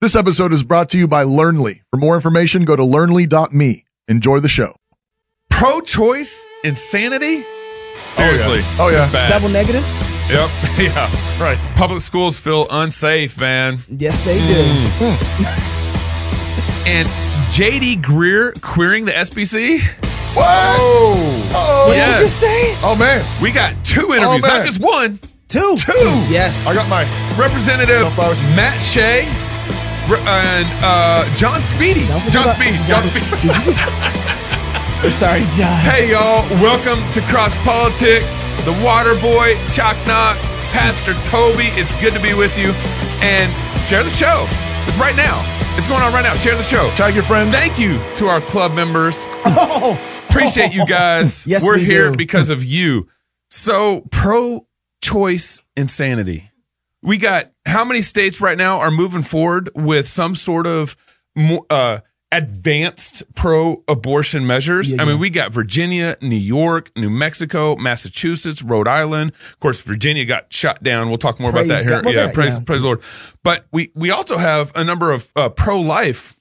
This episode is brought to you by Learnly. For more information, go to learnly.me. Enjoy the show. Pro choice insanity? Oh, Seriously. Oh, yeah. It's bad. Double negative? Yep. yeah. Right. Public schools feel unsafe, man. Yes, they do. Mm. And JD Greear queering the SBC? Whoa! Oh, What Yes. did you just say? oh man. We got two interviews, oh, man. not just one. Two. Two. Yes. I got my Representative Matt Shea re- and uh, Jon Speedy. Jon about- Speedy. Jon Jon- Speedy. Did you just? We're sorry, Jon. Hey y'all, welcome to Cross Politic, the Water Boy, Chalk Knox, Pastor Toby. It's good to be with you. And share the show. It's right now. It's going on right now. Share the show. tag your friends. Thank you to our club members. Oh, Appreciate you guys. Yes, We're we here do. because of you. So, pro choice insanity. We got how many states right now are moving forward with some sort of uh, advanced pro abortion measures? Yeah, I mean, yeah. we got Virginia, New York, New Mexico, Massachusetts, Rhode Island. Of course, Virginia got shut down. We'll talk more Praise about that here. Well, yeah, that- praise, yeah. praise the Lord. But we, we also have a number of uh, pro life.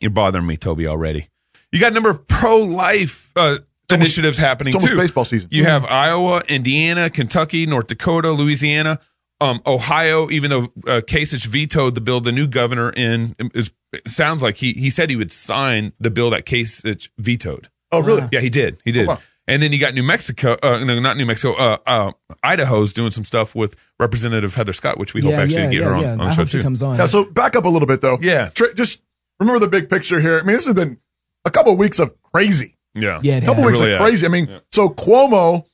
You're bothering me, Toby, already. You got a number of pro life uh, initiatives happening it's almost too. baseball season. You have Iowa, Indiana, Kentucky, North Dakota, Louisiana, um, Ohio. Even though uh, Kasich vetoed the bill, the new governor in it sounds like he he said he would sign the bill that Kasich vetoed. Oh, really? Yeah, he did. He did. wow. And then you got New Mexico, uh, no, not New Mexico, uh, uh, Idaho's doing some stuff with Representative Heather Scott, which we hope yeah, actually yeah, get yeah, her on, yeah. on I show hope too. she comes on. Yeah, so back up a little bit though. Yeah. Tra- just remember the big picture here. I mean, this has been a couple of weeks of crazy. yeah. yeah, it A couple has. weeks really of has. crazy. I mean, so Cuomo,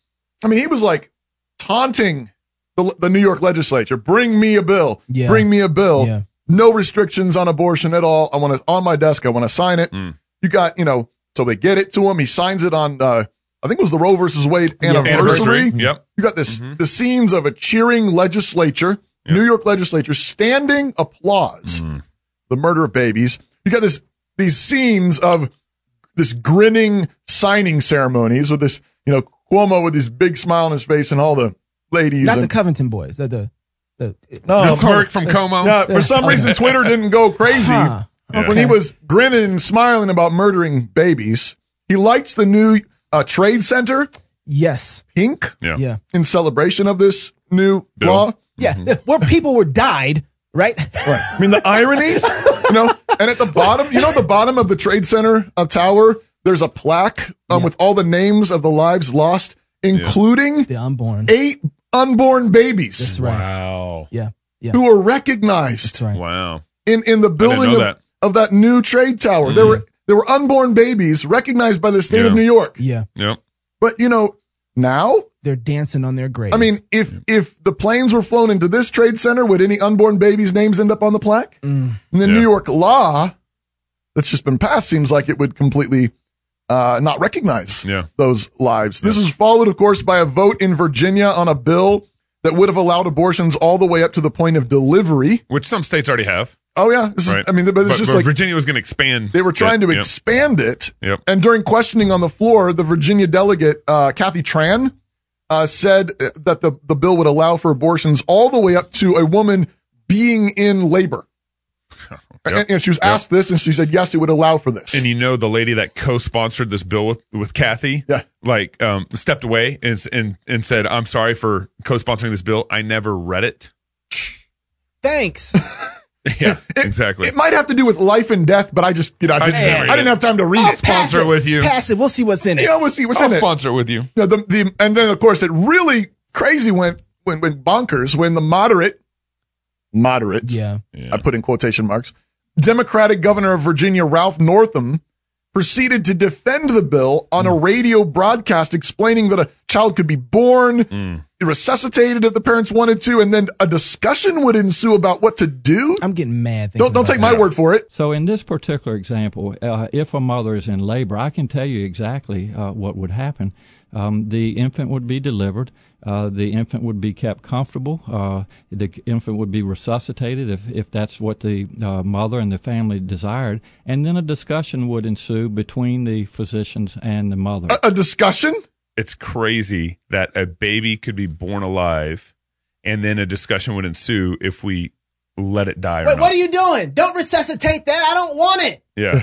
I mean, he was like taunting the, the New York legislature. Bring me a bill. Yeah. Bring me a bill. Yeah. No restrictions on abortion at all. I want to on my desk. I want to sign it. Mm. You got, you know, so they get it to him. He signs it on. uh I think it was the Roe versus Wade anniversary. Anniversary. Yep. You got this Mhm. the scenes of a cheering legislature, Yep. New York legislature, standing applause Mm. the murder of babies. You got this these scenes of this grinning signing ceremonies with this, you know, Cuomo with this big smile on his face and all the ladies. Not the Covington boys. The, the, the no, The smirk from Cuomo. no, for some reason Twitter didn't go crazy Huh. Yeah. when he was grinning and smiling about murdering babies. He lights the new uh, trade center Yes. pink Yeah. Yeah. in celebration of this new Bill. law. Yeah. Where people were died, right? Right. I mean, the ironies, you know, and at the bottom, you know, the bottom of the Trade Center of tower, there's a plaque um, Yeah. with all the names of the lives lost, including the unborn. eight unborn babies That's right. Wow. Yeah. Yeah. who were recognized That's right. Wow. in, in the building of that. of that new trade tower. There Mm-hmm. were there were unborn babies recognized by the state of New York. Yeah. Yep. But you know, now, They're dancing on their graves. I mean, if if the planes were flown into this trade center, would any unborn babies' names end up on the plaque? Mm. And the Yeah. New York law that's just been passed seems like it would completely uh, not recognize Yeah. those lives. This is followed, of course, by a vote in Virginia on a bill that would have allowed abortions all the way up to the point of delivery. Which some states already have. Oh yeah, this Right. is. I mean, but it's just but like Virginia was going to expand. they were trying to Yep. expand it. Yep. And during questioning on the floor, the Virginia delegate, uh, Kathy Tran, uh, said uh, that the, the bill would allow for abortions all the way up to a woman being in labor. And, and she was asked this, and she said, yes, it would allow for this. And you know the lady that co-sponsored this bill with with Kathy, Yeah. like um, stepped away and and and said, "I'm sorry for co-sponsoring this bill. I never read it." thanks. yeah, exactly. it might have to do with life and death, but I just, you know, I, didn't I read didn't have time to read. I'll it. sponsor it with you. Pass it. We'll see what's in it. Yeah, we'll see what's I'll in it. sponsor it with you. No, the, the, and then of course it really crazy went when, when bonkers when the moderate, moderate, Yeah. Yeah. I put in quotation marks, Democratic governor of Virginia, Ralph Northam, proceeded to defend the bill on a radio broadcast explaining that a child could be born, resuscitated if the parents wanted to, and then a discussion would ensue about what to do. I'm getting mad. Don't, don't about take my word for it. So in this particular example, uh, if a mother is in labor, I can tell you exactly uh, what would happen. Um, the infant would be delivered. Uh, the infant would be kept comfortable. Uh, the infant would be resuscitated if, if that's what the uh, mother and the family desired. And then a discussion would ensue between the physicians and the mother. A, a discussion? It's crazy that a baby could be born alive, and then a discussion would ensue if we let it die. Or Wait, not. what are you doing? Don't resuscitate that. I don't want it. Yeah.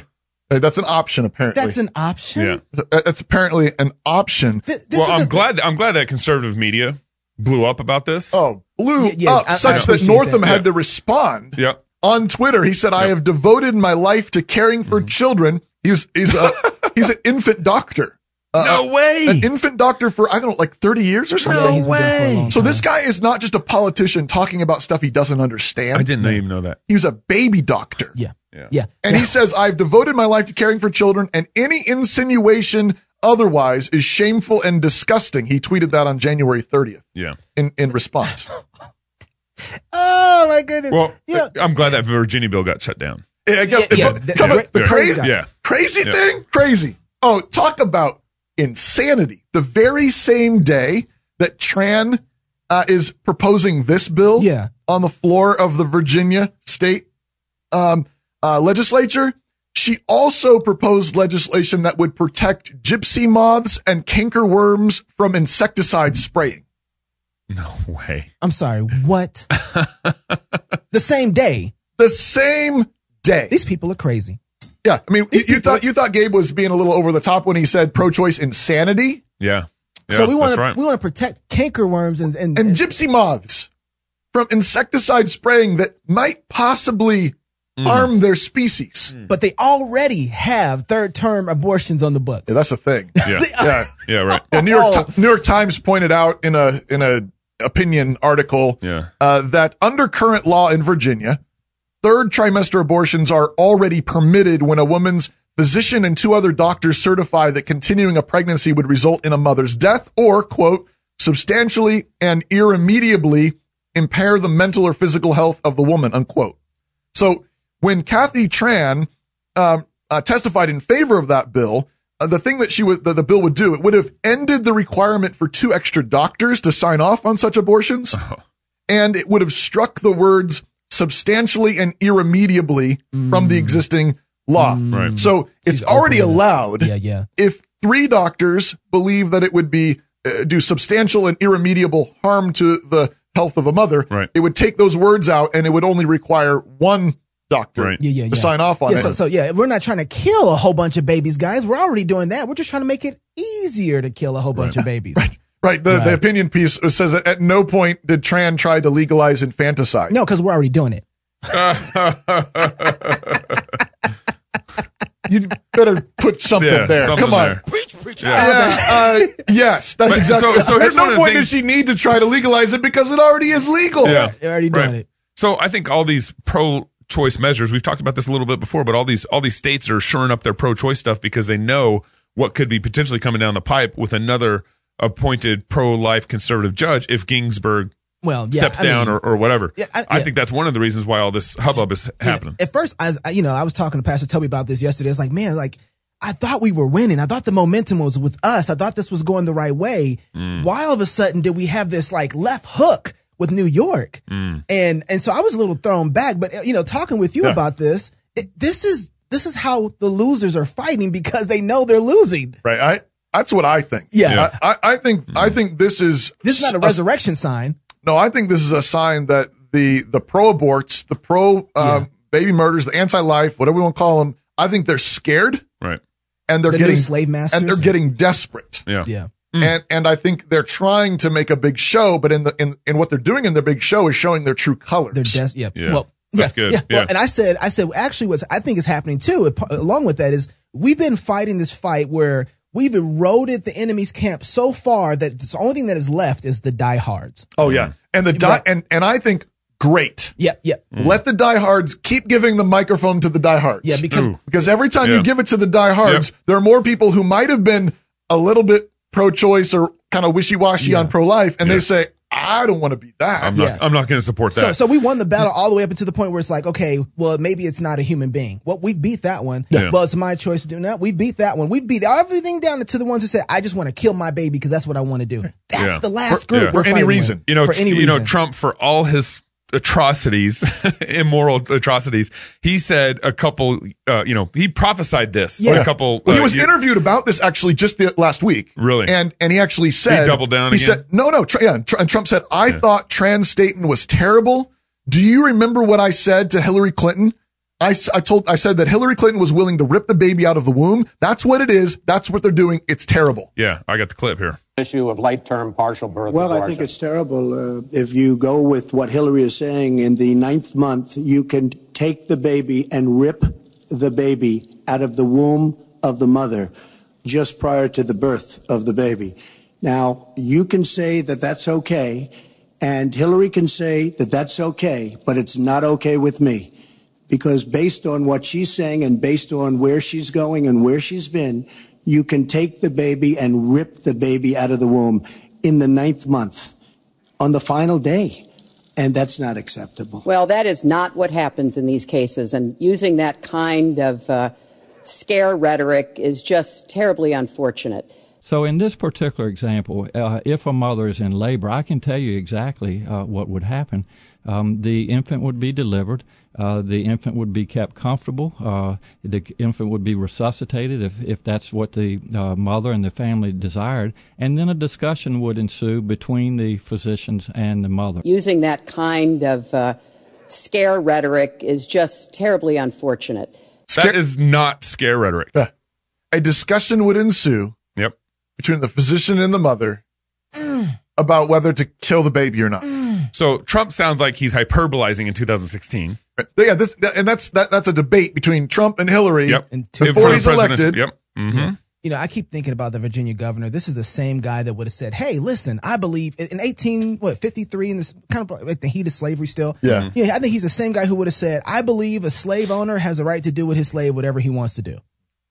Hey, That's an option, apparently. That's an option. Yeah. That's apparently an option. Th- well, I'm a- glad. I'm glad that conservative media blew up about this. Oh, blew Yeah, yeah, up I- I such that Northam that. had Yeah. to respond Yep. on Twitter. He said, "I have devoted my life to caring for Mm-hmm. children." He's he's a he's an infant doctor. Uh, No way. An infant doctor for I don't know, like thirty years or something. Yeah, he's been doing it for a long So this guy is not just a politician talking about stuff he doesn't understand. I didn't even know that. He was a baby doctor. Yeah. Yeah. Yeah. And he says, I've devoted my life to caring for children, and any insinuation otherwise is shameful and disgusting. He tweeted that on January 30th Yeah. in, in response. Oh my goodness. Well, you know, I'm glad that Virginia bill got shut down. Yeah, Yeah, yeah, the- come the- on, the the crazy, crazy. Yeah. crazy thing, crazy. Oh, talk about insanity. The very same day that Tran uh, is proposing this bill Yeah. on the floor of the Virginia state um, uh, legislature, she also proposed legislation that would protect gypsy moths and cankerworms from insecticide spraying. No way. I'm sorry. What? the same day. The same day. These people are crazy. Yeah, I mean, you, you thought you thought Gabe was being a little over the top when he said pro-choice insanity Yeah. Yeah, so we want to right. we want to protect cankerworms and and, and and gypsy moths from insecticide spraying that might possibly Mm. harm their species. but they already have third term abortions on the books. Yeah, that's a thing. Yeah. yeah. Yeah. Right. The New York, Oh. New York Times pointed out in a in a opinion article Yeah. uh, that under current law in Virginia, third trimester abortions are already permitted when a woman's physician and two other doctors certify that continuing a pregnancy would result in a mother's death or, quote, substantially and irremediably impair the mental or physical health of the woman, unquote. So when Kathy Tran um, uh, testified in favor of that bill, uh, the thing that she would, that the bill would do, it would have ended the requirement for two extra doctors to sign off on such abortions and it would have struck the words substantially and irremediably from the existing law. Right. So it's She's already opening it. allowed yeah, yeah. if three doctors believe that it would be uh, do substantial and irremediable harm to the health of a mother, Right. it would take those words out and it would only require one doctor Right. Yeah, yeah, to sign off on Yeah, it. so, so yeah, we're not trying to kill a whole bunch of babies, guys. We're already doing that. We're just trying to make it easier to kill a whole bunch of babies. right. Right the, the opinion piece says that at no point did Tran try to legalize infanticide. No, because we're already doing it. You better put something Yeah, there. something Come on. there. Yeah, uh, yes, that's But- exactly. so- so here's At no point things- does she need to try to legalize it because it already is legal. Yeah. We're already doing Right. it. So I think all these pro-choice measures, we've talked about this a little bit before, but all these all these states are shoring up their pro-choice stuff because they know what could be potentially coming down the pipe with another appointed pro-life conservative judge if Ginsburg Well, yeah, steps I down mean, or, or whatever. Yeah, I- I, think that's one of the reasons why all this hubbub is happening. At first, I, you know, I was talking to Pastor Toby about this yesterday. It's like, man, like I thought we were winning. I thought the momentum was with us. I thought this was going the right way. Mm. Why all of a sudden did we have this like left hook with New York? Mm. And and so I was a little thrown back. But you know, talking with you Yeah. about this, it, this is this is how the losers are fighting because they know they're losing. Right. I. That's what I think. Yeah. Yeah. I, I, I think. I think this is. This is not a resurrection sign. No, I think this is a sign that the the pro aborts, the pro uh, baby murders, the anti life, whatever we want to call them, I think they're scared Right. and they're The getting slave masters. and they're getting desperate. Yeah. yeah. And and I think they're trying to make a big show, but in the in, in what they're doing in their big show is showing their true colors. They're des- yeah. Yeah. Well, That's yeah, good. Yeah. Well, and I said, I said, actually, what I think is happening too, ap- along with that, is we've been fighting this fight where we've eroded the enemy's camp so far that the only thing that is left is the diehards. oh yeah, mm-hmm. and the di- Right. and and I think great. Yeah, Yep. Mm-hmm. Let the diehards keep giving the microphone to the diehards. Yeah. Because Ooh. because every time Yeah. you give it to the diehards, there are more people who might have been a little bit pro-choice or kind of wishy-washy Yeah. on pro-life, and Yeah. they say, "I don't want to be that." I'm not. Yeah. I'm not going to support that. so we won the battle all the way up until the point where it's like, okay, well, maybe it's not a human being. Well, we beat that one. Yeah. Well, it's my choice to do that. We beat that one. We beat everything down to the ones who said, I just want to kill my baby because that's what I want to do. That's Yeah. the last For- group. yeah. For any fighting with. reason. you know, for any you know, reason. Trump for all his atrocities, immoral atrocities. He said a couple. Uh, you know, he prophesied this. Yeah. a couple. Well, he uh, was year- interviewed about this actually just the last week. Really? And and he actually said he doubled down He again? said no, no. Tr- yeah, Tr- and Trump said I thought Tran's statement was terrible. Do you remember what I said to Hillary Clinton? I, I told, I said that Hillary Clinton was willing to rip the baby out of the womb. That's what it is. That's what they're doing. It's terrible. Yeah, I got the clip here. Issue of late term partial birth Well, I think it's terrible. Uh, if you go with what Hillary is saying, in the ninth month, you can take the baby and rip the baby out of the womb of the mother just prior to the birth of the baby. Now, you can say that that's okay, and Hillary can say that that's okay, but it's not okay with me. Because based on what she's saying and based on where she's going and where she's been, you can take the baby and rip the baby out of the womb in the ninth month on the final day. And that's not acceptable. Well, that is not what happens in these cases, and using that kind of uh, scare rhetoric is just terribly unfortunate. So, in this particular example, uh, if a mother is in labor, I can tell you exactly uh, what would happen. Um, the infant would be delivered. Uh, the infant would be kept comfortable. Uh, the infant would be resuscitated if, if that's what the uh, mother and the family desired. And then a discussion would ensue between the physicians and the mother. Using that kind of uh, scare rhetoric is just terribly unfortunate. Scare- That is not scare rhetoric. Yeah. A discussion would ensue Yep. between the physician and the mother about whether to kill the baby or not. So Trump sounds like he's hyperbolizing in 2016. Right. Yeah, this, and that's that, that's a debate between Trump and Hillary. Yep. And two- Before he's elected. Yep. hmm You know, I keep thinking about the Virginia governor. This is the same guy that would have said, "Hey, listen, I believe in 18 what 53 in this kind of like the heat of slavery still." Yeah. Yeah, I think he's the same guy who would have said, "I believe a slave owner has a right to do with his slave whatever he wants to do."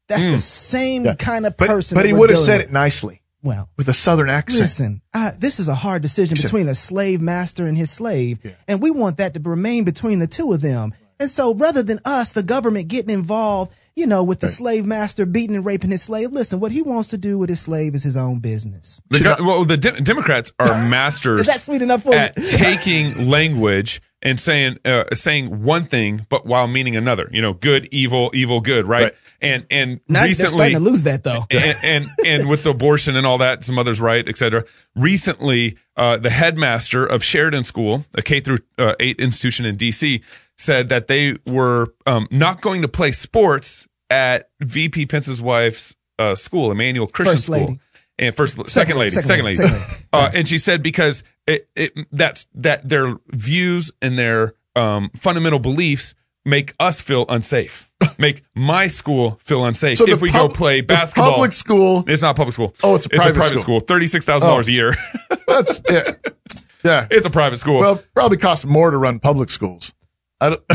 That's the same Yeah. kind of person. but that he would have said with. it nicely Well, with a southern accent. listen, I, this is a hard decision between a slave master and his slave, and we want that to remain between the two of them. And so, rather than us, the government getting involved, you know, with the slave master beating and raping his slave, listen, what he wants to do with his slave is his own business. The, go- well, the de- Democrats are masters Is that sweet enough for at you? taking language and saying uh, saying one thing, but while meaning another. You know, good, evil, evil, good, right? Right. And and Now they're recently, starting to lose that though. and, and and with the abortion and all that, some others right, et cetera. Recently, uh, the headmaster of Sheridan School, a K through uh, eight institution in D.C., said that they were um, not going to play sports at VP Pence's wife's uh, school, Immanuel Christian First School. lady. And first, second, lady, second second lady, lady, second lady. Uh, and she said because it, it that's that their views and their um, fundamental beliefs make us feel unsafe, make my school feel unsafe So if we pub- go play the basketball. public school- It's not public school. Oh, it's a private school. Thirty six thousand dollars Oh. a year. That's yeah, yeah. it's a private school. Well, probably costs more to run public schools. I don't,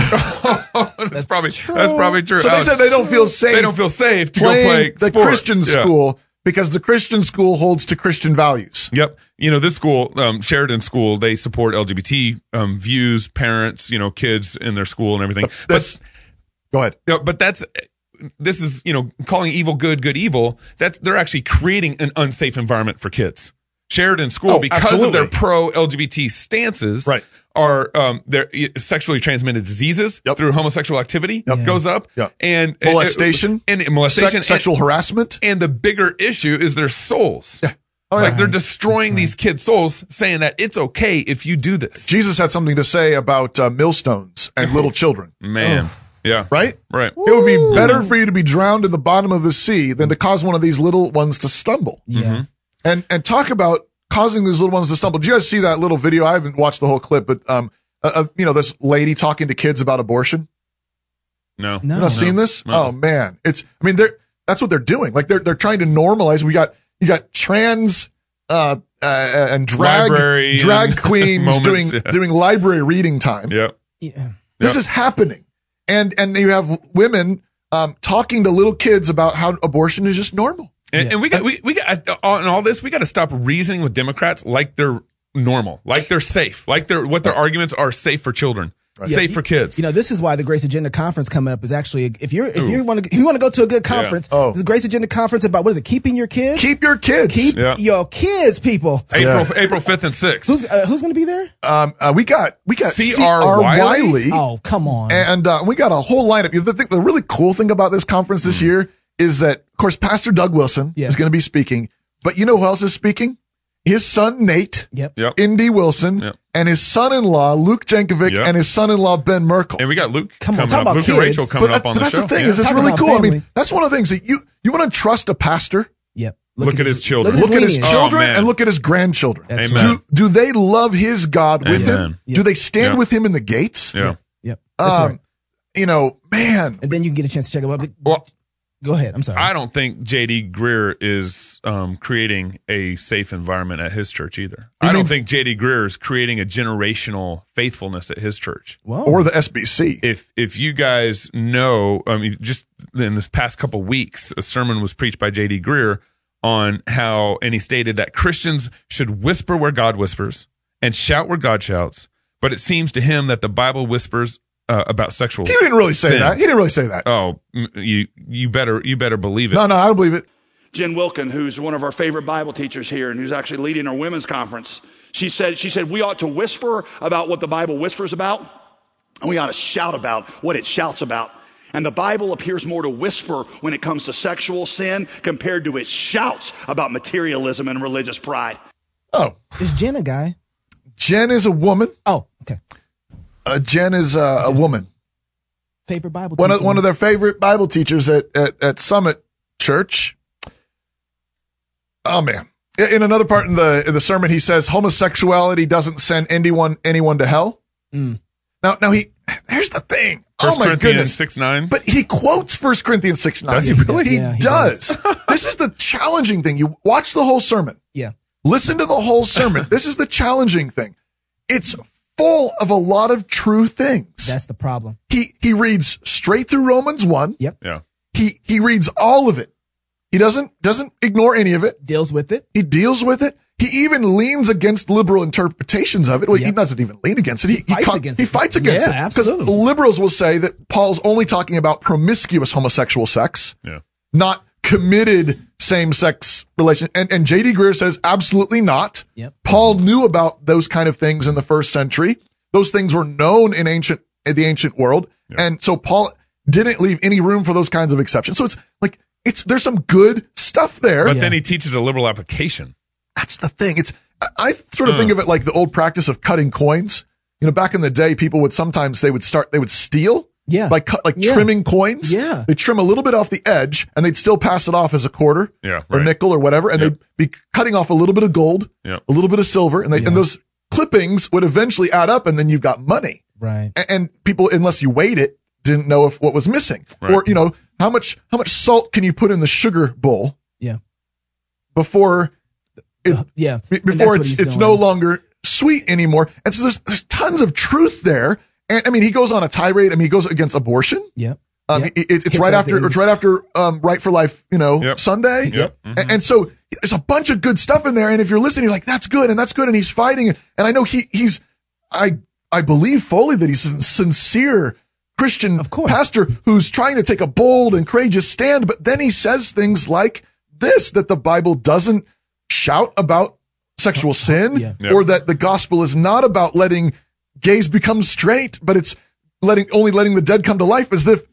that's, probably true. that's probably true. so they said they don't feel safe. they don't feel safe to go play the sports. Christian Yeah. school because the Christian school holds to Christian values. Yep. You know, this school, um, Sheridan School, they support LGBT um, views, parents, you know, kids in their school and everything. This, go ahead. No, but that's this is you know calling evil good, good evil. That's they're actually creating an unsafe environment for kids. Sheridan School, Oh, because of their pro LGBT stances, Right. Are um, their sexually transmitted diseases Yep. through homosexual activity goes up, Yep. and Molestation. and, and molestation, Sex- sexual harassment. and, and the bigger issue is their souls. Oh, like they're destroying these kids' souls, saying that it's okay if you do this. Jesus had something to say about uh, millstones and little children, Man, yeah, right? right. It would be better for you to be drowned in the bottom of the sea than to cause one of these little ones to stumble. Yeah. And and talk about causing these little ones to stumble. Did you guys see that little video? I haven't watched the whole clip, but um, uh, uh, you know, this lady talking to kids about abortion. No, No. You not seen this? no. Oh man, it's. I mean, they're that's what they're doing. Like they're they're trying to normalize. We got you got trans uh, uh and drag Library drag and queens moments, doing yeah. doing library reading time. Yep. Yeah. This Yep. is happening, and and you have women um talking to little kids about how abortion is just normal. And, and we got we we got on all this. We got to stop reasoning with Democrats like they're normal, like they're safe, like they're what their arguments are safe for children, safe Yeah, for kids. You know, this is why the Grace Agenda Conference coming up is actually if you're if you want to if you want to go to a good conference, Oh. the Grace Agenda Conference about what is it? Keeping your kids. Keep your kids. Keep Yeah. your kids, people. April April fifth and sixth. Who's uh, who's going to be there? Um, uh, we got we got C.R. C.R. Wiley? Wiley. Oh, come on. And uh, we got a whole lineup. You The, thing, the really cool thing about this conference this year is that, of course, Pastor Doug Wilson Yeah. is going to be speaking. But you know who else is speaking? His son Nate, yep. Yep. N.D. Wilson, Yep. and his son-in-law Luke Jankovic Yep. and his son-in-law Ben Merkle. And we got Luke Come on, coming talk up. about Luke and kids. Rachel coming but up on but the that's show. the thing Yeah. is it's Talk really about cool. I mean, that's one of the things that you you want to trust a pastor. Yep. Look at his children. Look Look at his lineage. Oh, children and look at his grandchildren. That's Amen. Do do they love his God with him? Amen. Do they stand Yeah. with him in the gates? yeah. Yep. That's Um, right. you know, man, And then you can get a chance to check it out. But Well, go ahead. I'm sorry. I don't think JD Greear is um, creating a safe environment at his church either. I mean- don't think JD Greear is creating a generational faithfulness at his church. well, or the SBC. If if you guys know, I mean, just in this past couple weeks, a sermon was preached by JD Greear on how, and he stated that Christians should whisper where God whispers and shout where God shouts. But it seems to him that the Bible whispers uh, about sexual. He didn't really say that. He didn't really say that. Oh, you you better you better believe it. No, no, I don't believe it. Jen Wilkin, who's one of our favorite Bible teachers here and who's actually leading our women's conference, she said, she said, we ought to whisper about what the Bible whispers about, and we ought to shout about what it shouts about. And the Bible appears more to whisper when it comes to sexual sin compared to its shouts about materialism and religious pride. Oh, is Jen a guy? Jen is a woman. Oh, okay. Uh, Jen is uh, a woman. Favorite Bible. One of one of their favorite Bible teachers at at, at Summit Church. Oh man! In another part in the in the sermon, he says homosexuality doesn't send anyone anyone to hell. Mm. Now, now he here's the thing. First oh my Corinthians goodness! six nine. But he quotes First Corinthians six nine. Does he really? He, Yeah, he does. this is the challenging thing. You watch the whole sermon. Yeah. Listen to the whole sermon. this is the challenging thing. It's full of a lot of true things. That's the problem. he he reads straight through Romans one. Yep. yeah. He he reads all of it. He doesn't doesn't ignore any of it. Deals with it. He deals with it. He even leans against liberal interpretations of it. Well, he doesn't even lean against it. He, fights con- against he it. fights against Yeah, it. Because liberals will say that Paul's only talking about promiscuous homosexual sex, Yeah. not committed same sex relation. And, and J.D. Greear says absolutely not. Yep. Paul knew about those kind of things in the first century. Those things were known in ancient in the ancient world, and so Paul didn't leave any room for those kinds of exceptions. So it's like it's there's some good stuff there. But Yeah. then he teaches a liberal application. That's the thing. It's I, I sort of think of it like the old practice of cutting coins. You know, back in the day, people would sometimes they would start they would steal. Yeah. Like cut like Yeah. trimming coins. Yeah. They trim a little bit off the edge and they'd still pass it off as a quarter. Yeah, Or nickel or whatever. And Yep. they'd be cutting off a little bit of gold, Yep. a little bit of silver, and they and those clippings would eventually add up and then you've got money. Right. A- And people, unless you weighed it, didn't know if what was missing. Right. Or, you know, how much how much salt can you put in the sugar bowl Yeah. before it, Yeah. be- before it's it's doing. no longer sweet anymore. And so there's there's tons of truth there. And I mean, he goes on a tirade. I mean, he goes against abortion. Yep. Um, Yep. it- it's Hits right after it's right after um, right for life. You know, Yep. Sunday. Yep. And, and so there's a bunch of good stuff in there. And if you're listening, you're like, that's good and that's good. And he's fighting. And I know he he's I I believe fully that he's a sincere Christian Of course. pastor who's trying to take a bold and courageous stand. But then he says things like this that the Bible doesn't shout about sexual sin Yeah. Yeah. or that the gospel is not about letting gays become straight, but it's letting only letting the dead come to life as if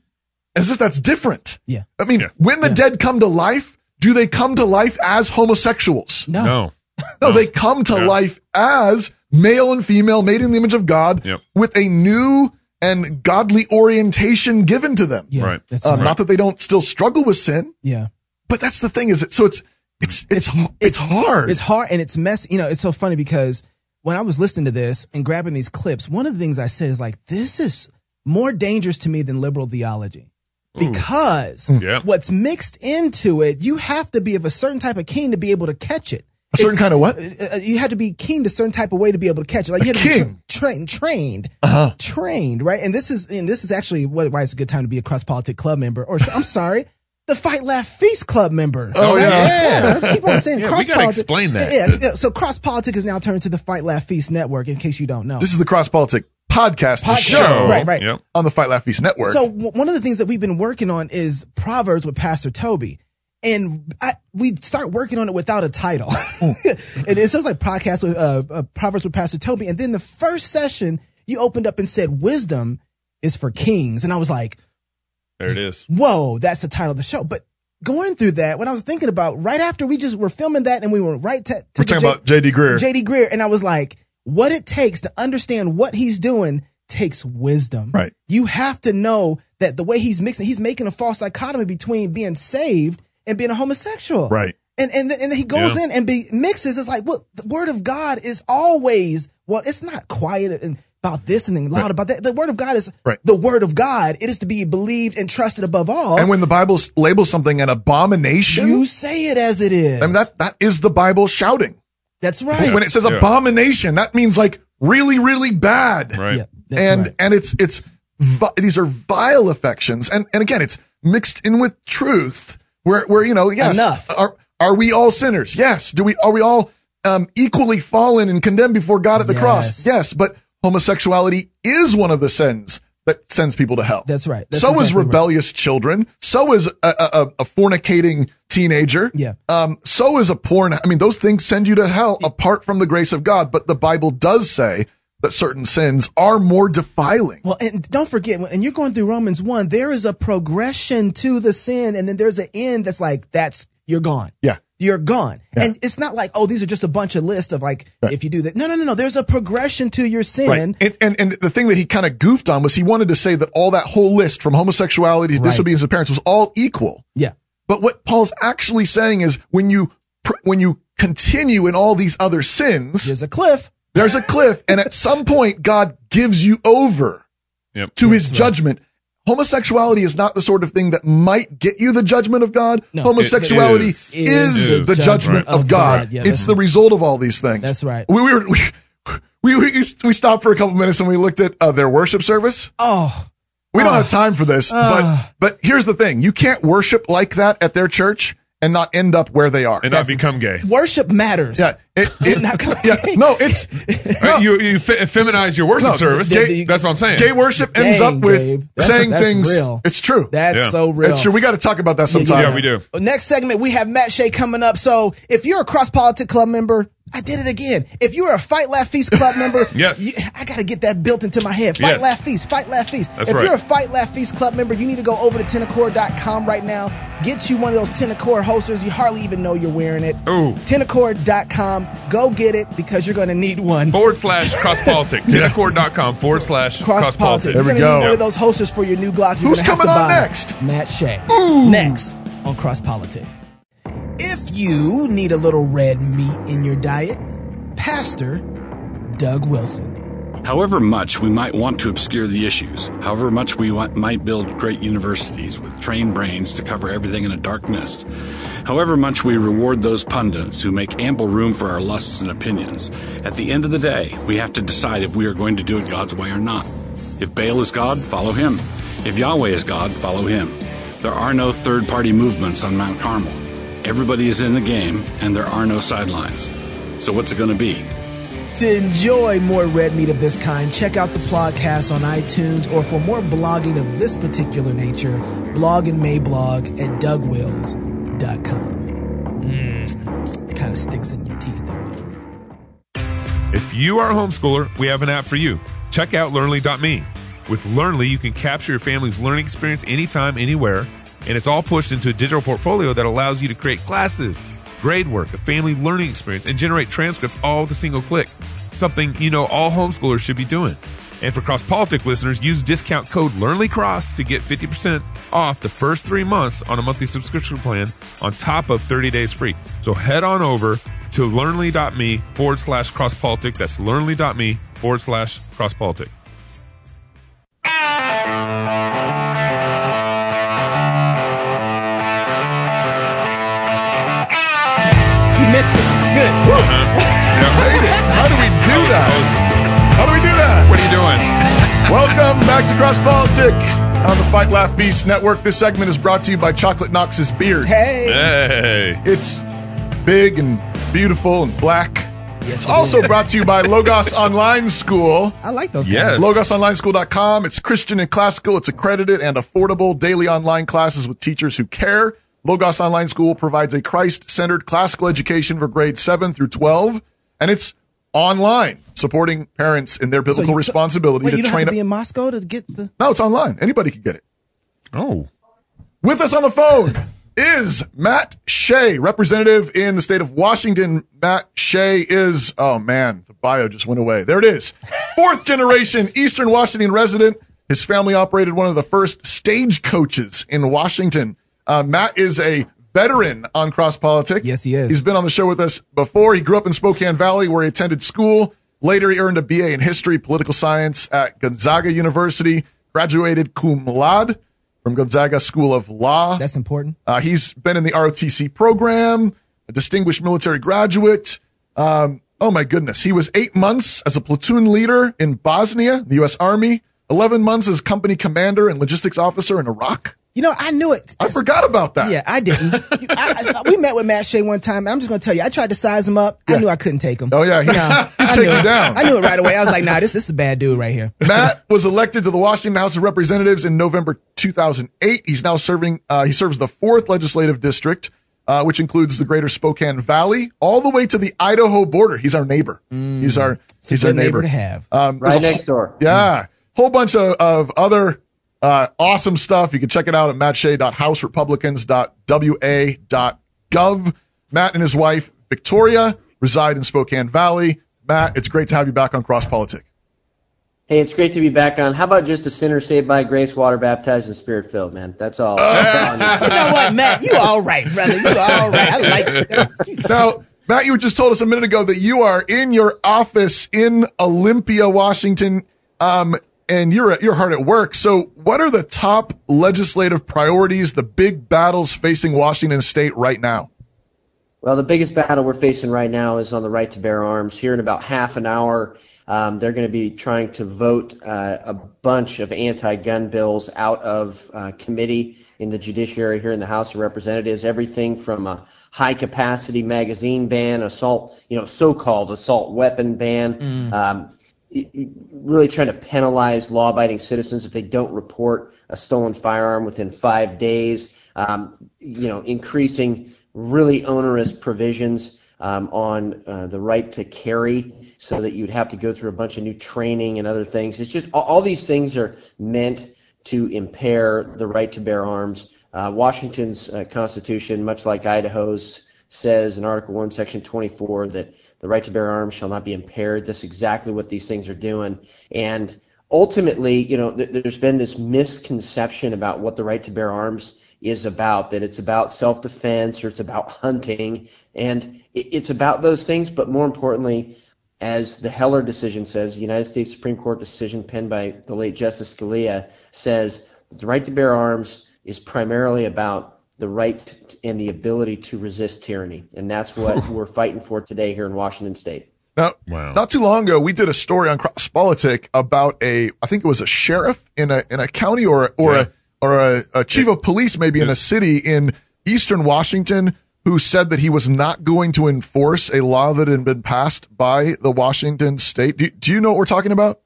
as if that's different. Yeah. I mean, Yeah. when the dead come to life, do they come to life as homosexuals? No. No. No, they come to Yeah. life as male and female made in the image of God Yep. with a new and godly orientation given to them. Yeah. Right. That's Um, right. Not that they don't still struggle with sin, yeah. but that's the thing is it, so it's, it's, it's, it's, hard. It's hard and it's messy. You know, it's so funny because when I was listening to this and grabbing these clips, one of the things I said is like, this is more dangerous to me than liberal theology. Because Yeah. what's mixed into it, you have to be of a certain type of king to be able to catch it. a certain kind of what? Uh, you had to be keen to a certain type of way to be able to catch it. Like you had to be tra- trained, trained, Uh-huh. trained, right? And this is and this is actually what, why it's a good time to be a cross politic club member, or I'm sorry, the Fight Laugh Feast Club member. Oh, yeah. yeah. I keep on saying Yeah, we cross gotta explain that. Yeah, yeah. So cross politics is now turned to the Fight Laugh Feast network. In case you don't know, This is the Cross Politic podcast, Podcast, show right, right. Yep. on the Fight Laugh Feast Network. So w- one of the things that we've been working on is Proverbs with Pastor Toby. And I, we start working on it without a title. and it sounds like podcast with uh, uh, Proverbs with Pastor Toby. And then the first session, you opened up and said, "Wisdom is for kings," and I was like, There it is. "Whoa, that's the title of the show." But going through that, when I was thinking about right after we just were filming that, and we were right to, to We're talking J- about J.D. Greear. JD Greear, and I was like, what it takes to understand what he's doing takes wisdom. Right. You have to know that the way he's mixing, he's making a false dichotomy between being saved and being a homosexual. Right. And and then, and then he goes Yeah. in and be mixes. It's like, well, the word of God is always well. It's not quiet and about this and then loud about that. The word of God is Right. the word of God. It is to be believed and trusted above all. And when the Bible labels something an abomination, you say it as it is. I mean, that, that is the Bible shouting. that's right. When it says Yeah. abomination, that means like really, really bad. Right. Yeah, and right. and it's it's vi- these are vile affections, and and again, it's mixed in with truth. Where where you know, yes, Enough. are are we all sinners? Yes. Do we are we all um, equally fallen and condemned before God at the cross? Yes. Yes. But homosexuality is one of the sins that sends people to hell. That's right. That's so is exactly right. rebellious children. So is a, a, a, a fornicating teenager. Yeah. Um, so is a porn. I mean, those things send you to hell apart from the grace of God. But the Bible does say that certain sins are more defiling. Well, and don't forget, and you're going through Romans 1, there is a progression to the sin, and then there's an end that's like, that's, you're gone. Yeah. You're gone. Yeah. And it's not like, oh, these are just a bunch of lists of like, Right. if you do that. No, no, no, no. There's a progression to your sin. Right. And, and, and the thing that he kind of goofed on was he wanted to say that all that whole list from homosexuality to Right. disobedience of parents was all equal. Yeah. But what Paul's actually saying is when you, when you continue in all these other sins, There's a cliff. there's a cliff and at some point God gives you over Yep. to his judgment. Homosexuality is not the sort of thing that might get you the judgment of God. No. Homosexuality It is, is. the Is the judgment judgment of of God. God. Yeah, it's the result of all these things. That's right. We were we we, we, we stopped for a couple minutes and we looked at uh, their worship service. Oh, We don't Ah. have time for this, Ah. but but here's the thing: you can't worship like that at their church and not end up where they are. And not become gay. worship matters. yeah, it, it, yeah, no, it's Uh, you you fe- feminize your worship No, service. the- the- That's what I'm saying. gay worship ends up with That's- saying that's things. real. It's true. That's Yeah. so real. It's true. We got to talk about that sometime. yeah, we do. Next segment, we have Matt Shea coming up. So if you're a Cross Politic Club member, I did it again. If you're a Fight Laugh Feast Club member, Yes. you, I got to get that built into my head. Fight Yes. Laugh Feast, Fight Laugh Feast. That's if right. you're a Fight Laugh Feast Club member, you need to go over to tenicor.com right now. Get you one of those Tenicor holsters. You hardly even know you're wearing it. Ooh. Tenicor.com. Go get it because you're going to need one. Forward slash cross politic. Tenicor.com forward slash Cross cross Politic. politic. You're There we going to need one of those holsters for your new Glock. You're Who's gonna have coming to on buy. next? Matt Shea. Next on Cross Politic. You need a little red meat in your diet, Pastor Doug Wilson. However much we might want to obscure the issues, however much we want, might build great universities with trained brains to cover everything in a dark mist, however much we reward those pundits who make ample room for our lusts and opinions, at the end of the day, we have to decide if we are going to do it God's way or not. If Baal is God, follow him. If Yahweh is God, follow him. There are no third party movements on Mount Carmel. Everybody is in the game, and there are no sidelines. So, what's it going to be? To enjoy more red meat of this kind, check out the podcast on iTunes, or for more blogging of this particular nature, blog and Mablog at dougwils.com. Mm, kind of sticks in your teeth there. If you are a homeschooler, we have an app for you. Check out Learnly.me. With Learnly, you can capture your family's learning experience anytime, anywhere, and it's all pushed into a digital portfolio that allows you to create classes, grade work, a family learning experience, and generate transcripts all with a single click. Something you know all homeschoolers should be doing. And for Cross Politic listeners, use discount code LearnlyCross to get 50% off the first three months on a monthly subscription plan on top of 30 days free. So head on over to learnly.me forward slash cross politic. That's learnly.me forward slash cross that? How do we do that? What are you doing? Welcome back to Cross Politic on the Fight Laugh Beast Network. This segment is brought to you by Chocolate Knox's Beard. Hey. Hey. It's big and beautiful and black. Yes, It's it also is. brought to you by Logos Online School. I like those Yes. guys. LogosOnlineSchool.com. It's Christian and classical. It's accredited and affordable daily online classes with teachers who care. Logos Online School provides a Christ centered classical education for grades 7 through 12, and it's online, supporting parents in their So biblical you- responsibility Wait, to you don't train have to up. be in Moscow to get the. no, it's online. Anybody can get it. Oh. With us on the phone, is Matt Shea, representative in the state of Washington. Matt Shea is, oh man, the bio just went away. There it is. Fourth generation Eastern Washington resident. His family operated one of the first stage coaches in Washington. Uh, Matt is a veteran on Cross Politic. Yes, he is. He's been on the show with us before. He grew up in Spokane Valley where he attended school. Later, he earned a BA in history, political science at Gonzaga University, graduated cum laude from Gonzaga School of Law. That's important. Uh, he's been in the ROTC program, a distinguished military graduate. Um, oh my goodness. He was eight months as a platoon leader in Bosnia, the U.S. Army, 11 months as company commander and logistics officer in Iraq. You know, I knew it. I forgot about that. Yeah, I didn't. You- I, I- we met with Matt Shea one time, and I'm just going to tell you, I tried to size him up. I knew I couldn't take him. Oh, yeah. He's, No, he'd I take knew you it. down. I knew it right away. I was like, nah, this, this is a bad dude right here. Matt was elected to the Washington House of Representatives in November 2008. He's now serving, uh, he serves the fourth legislative district, uh, which includes the greater Spokane Valley, all the way to the Idaho border. He's our neighbor. he's our, he's our neighbor. neighbor to have. Um, Right a next door. Yeah. Whole bunch of, of other uh, awesome stuff. You can check it out at mattshea.houserepublicans.wa.gov. Matt and his wife, Victoria, reside in Spokane Valley. Matt, it's great to have you back on Cross Politic. Hey, it's great to be back on. How about just a sinner saved by grace, water baptized, and spirit filled, man? That's all. That's all You know what, Matt? You all right, brother. You all right. I like it. Now, Matt, you just told us a minute ago that you are in your office in Olympia, Washington, um, and you're you're hard at work. So, what are the top legislative priorities, the big battles facing Washington State right now? Well, the biggest battle we're facing right now is on the right to bear arms. Here in about half an hour, um, they're going to be trying to vote uh, a bunch of anti-gun bills out of uh, committee in the judiciary here in the House of Representatives. Everything from a high-capacity magazine ban, assault, you know, so-called assault weapon ban. Um, y- y- really trying to penalize law-abiding citizens if they don't report a stolen firearm within five days. Um, you know, increasing really onerous provisions um, on uh, the right to carry, so that you'd have to go through a bunch of new training and other things. It's just all, all these things are meant to impair the right to bear arms. Uh, Washington's uh, Constitution, much like Idaho's, says in Article 1, Section 24 that the right to bear arms shall not be impaired. That's exactly what these things are doing. And ultimately, you know, th- there's been this misconception about what the right to bear arms is about, that it's about self-defense or it's about hunting. And it, it's about those things, but more importantly, as the Heller decision says, United States Supreme Court decision penned by the late Justice Scalia says that the right to bear arms is primarily about the right and the ability to resist tyranny. And that's what we're fighting for today here in Washington State. Now, Wow. not too long ago, we did a story on Cross Politic about a, I think it was a sheriff in a in a county or or Yeah. a or a, a chief of police maybe in a city in eastern Washington who said that he was not going to enforce a law that had been passed by the Washington state. Do, do you know what we're talking about?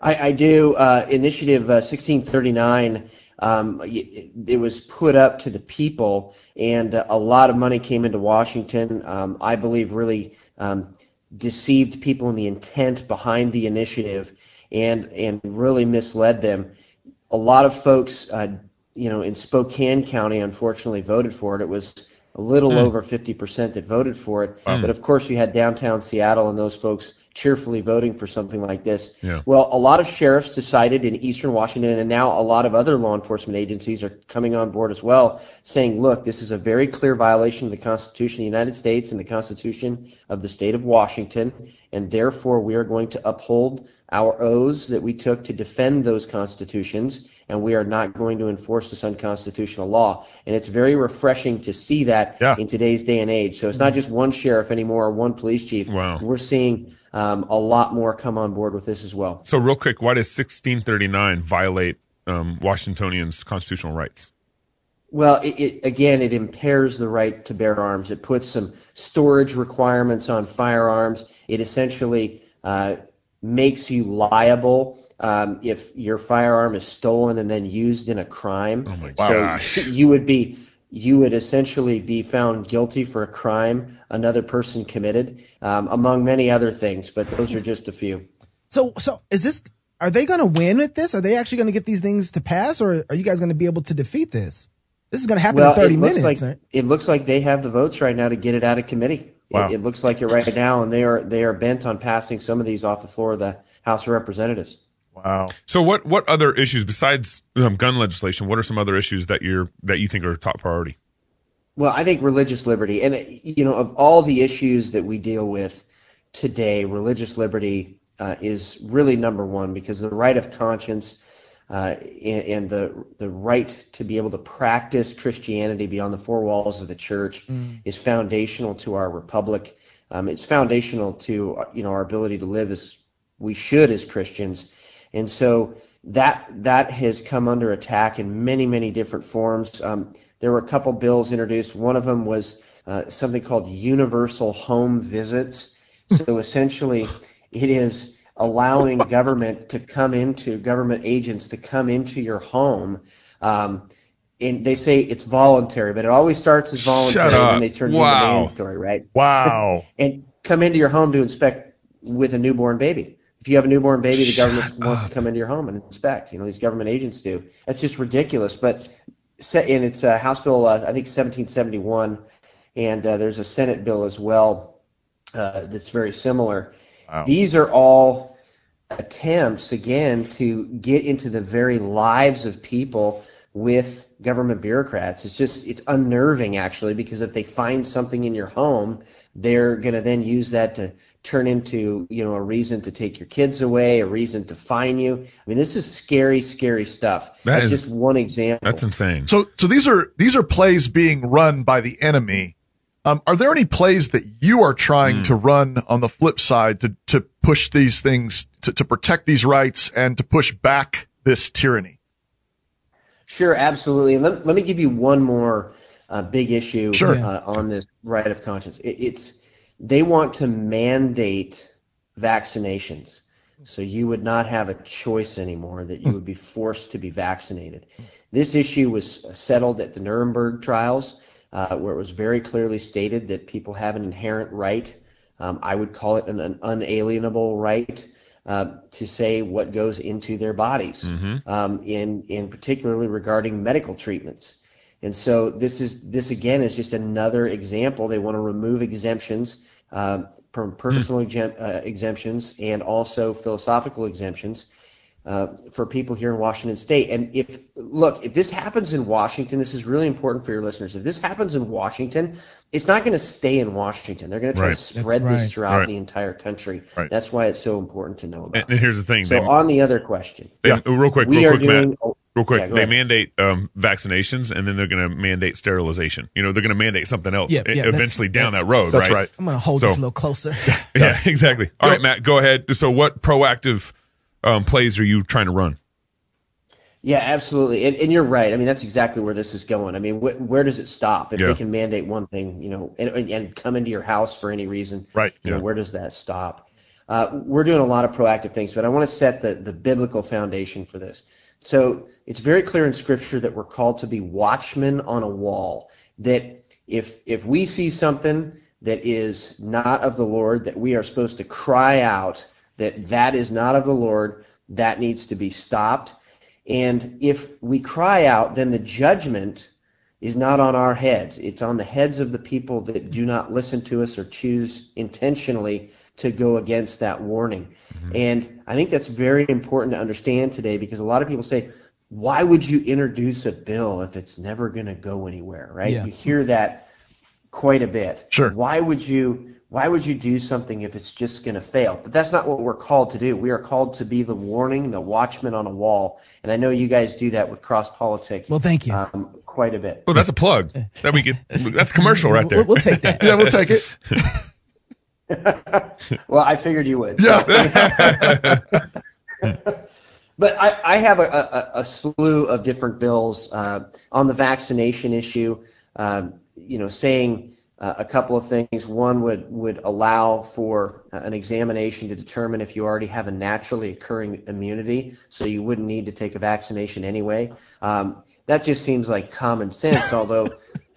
I, I do. Uh, initiative uh, 1639. Um, it was put up to the people, and a lot of money came into Washington. Um, I believe really um, deceived people in the intent behind the initiative, and and really misled them. A lot of folks, uh, you know, in Spokane County, unfortunately, voted for it. It was a little hmm. over 50% that voted for it. But of course, you had downtown Seattle and those folks cheerfully voting for something like this. Yeah. Well, a lot of sheriffs decided in eastern Washington, and now a lot of other law enforcement agencies are coming on board as well, saying, look, this is a very clear violation of the Constitution of the United States and the Constitution of the state of Washington, and therefore we are going to uphold our oaths that we took to defend those constitutions, and we are not going to enforce this unconstitutional law. And it's very refreshing to see that Yeah. in today's day and age. So it's not just one sheriff anymore or one police chief. Wow. We're seeing um, a lot more come on board with this as well. So, real quick, why does 1639 violate um, Washingtonians' constitutional rights? Well, it, it, again, it impairs the right to bear arms. It puts some storage requirements on firearms. It essentially uh, makes you liable um, if your firearm is stolen and then used in a crime. Oh my so gosh. you would be you would essentially be found guilty for a crime another person committed, um, among many other things. But those are just a few. So, so is this? Are they going to win with this? Are they actually going to get these things to pass, or are you guys going to be able to defeat this? This is going to happen Well, in 30 it looks minutes. like it looks like they have the votes right now to get it out of committee. Wow. It, it looks like it right now, and they are they are bent on passing some of these off the floor of the House of Representatives. Wow. So what what other issues besides um, gun legislation? What are some other issues that you're that you think are top priority? Well, I think religious liberty, and you know, of all the issues that we deal with today, religious liberty uh, is really number one because the right of conscience uh, and, and the the right to be able to practice Christianity beyond the four walls of the church is foundational to our republic. Um, it's foundational to you know our ability to live as we should as Christians, and so that that has come under attack in many many different forms. Um, there were a couple bills introduced. One of them was uh, something called universal home visits. So essentially, it is allowing government to come into government agents to come into your home. Um, and they say it's voluntary, but it always starts as voluntary and they turn it Wow. into mandatory, right? Wow. and come into your home to inspect with a newborn baby. If you have a newborn baby, the government wants to come into your home and inspect. You know, these government agents do. That's just ridiculous. But set in it's uh, House Bill, uh, I think 1771, and uh, there's a Senate bill as well uh, that's very similar. These are all attempts again to get into the very lives of people with government bureaucrats. It's just it's unnerving actually because if they find something in your home, they're going to then use that to turn into, you know, a reason to take your kids away, a reason to fine you. I mean, this is scary scary stuff. That That's is- just one example. That's insane. So, so these are these are plays being run by the enemy. Um, are there any plays that you are trying to run on the flip side to to push these things to, to protect these rights and to push back this tyranny? Sure, absolutely. And let, let me give you one more uh, big issue Sure. uh, on this right of conscience. It, it's they want to mandate vaccinations, so you would not have a choice anymore that you would be forced to be vaccinated. This issue was settled at the Nuremberg trials, uh, where it was very clearly stated that people have an inherent right. Um, I would call it an, an unalienable right uh, to say what goes into their bodies, um, in in particularly regarding medical treatments. And so this is this again is just another example. They want to remove exemptions uh, from personal exemp- uh, exemptions and also philosophical exemptions uh, for people here in Washington State. And if look, if this happens in Washington, this is really important for your listeners. If this happens in Washington, it's not going to stay in Washington. They're going to try Right. to spread That's this throughout Right. the entire country. Right. That's why it's so important to know about. And, and here's the thing. so they, on the other question, they- real quick, real quick, doing. Matt. oh, Real quick, yeah, they ahead. mandate um, vaccinations, and then they're going to mandate sterilization. You know, they're going to mandate something else Yeah, yeah, that's- eventually down that road, That's right? right. I'm going to hold So- this a little closer. Yeah, exactly. All right, Matt, go ahead. So, what proactive um, plays are you trying to run? Yeah, absolutely, and, and you're right. I mean, that's exactly where this is going. I mean, wh- where does it stop if Yeah. they can mandate one thing, you know, and, and- come into your house for any reason? Right, You know, where does that stop? Uh, we're doing a lot of proactive things, but I want to set the the biblical foundation for this. So it's very clear in Scripture that we're called to be watchmen on a wall. That if if we see something that is not of the Lord, that we are supposed to cry out that that is not of the Lord, that needs to be stopped. And if we cry out, then the judgment is not on our heads. It's on the heads of the people that do not listen to us or choose intentionally to go against that warning. Mm-hmm. And I think that's very important to understand today because a lot of people say, why would you introduce a bill if it's never going to go anywhere, right? Yeah. You hear that quite a bit. Sure. Why would you why would you do something if it's just going to fail? But that's not what we're called to do. We are called to be the warning, the watchman on a wall. And I know you guys do that with cross politic. Well, thank you. Um, quite a bit. Well, that's a plug. That we get. That's commercial right there. We'll, we'll take that. Yeah, we'll take it. Well, I figured you would. Yeah. But I, I have a, a, a slew of different bills uh, on the vaccination issue. Um, you know, saying uh, a couple of things. One would would allow for uh, an examination to determine if you already have a naturally occurring immunity, so you wouldn't need to take a vaccination anyway. Um, that just seems like common sense, although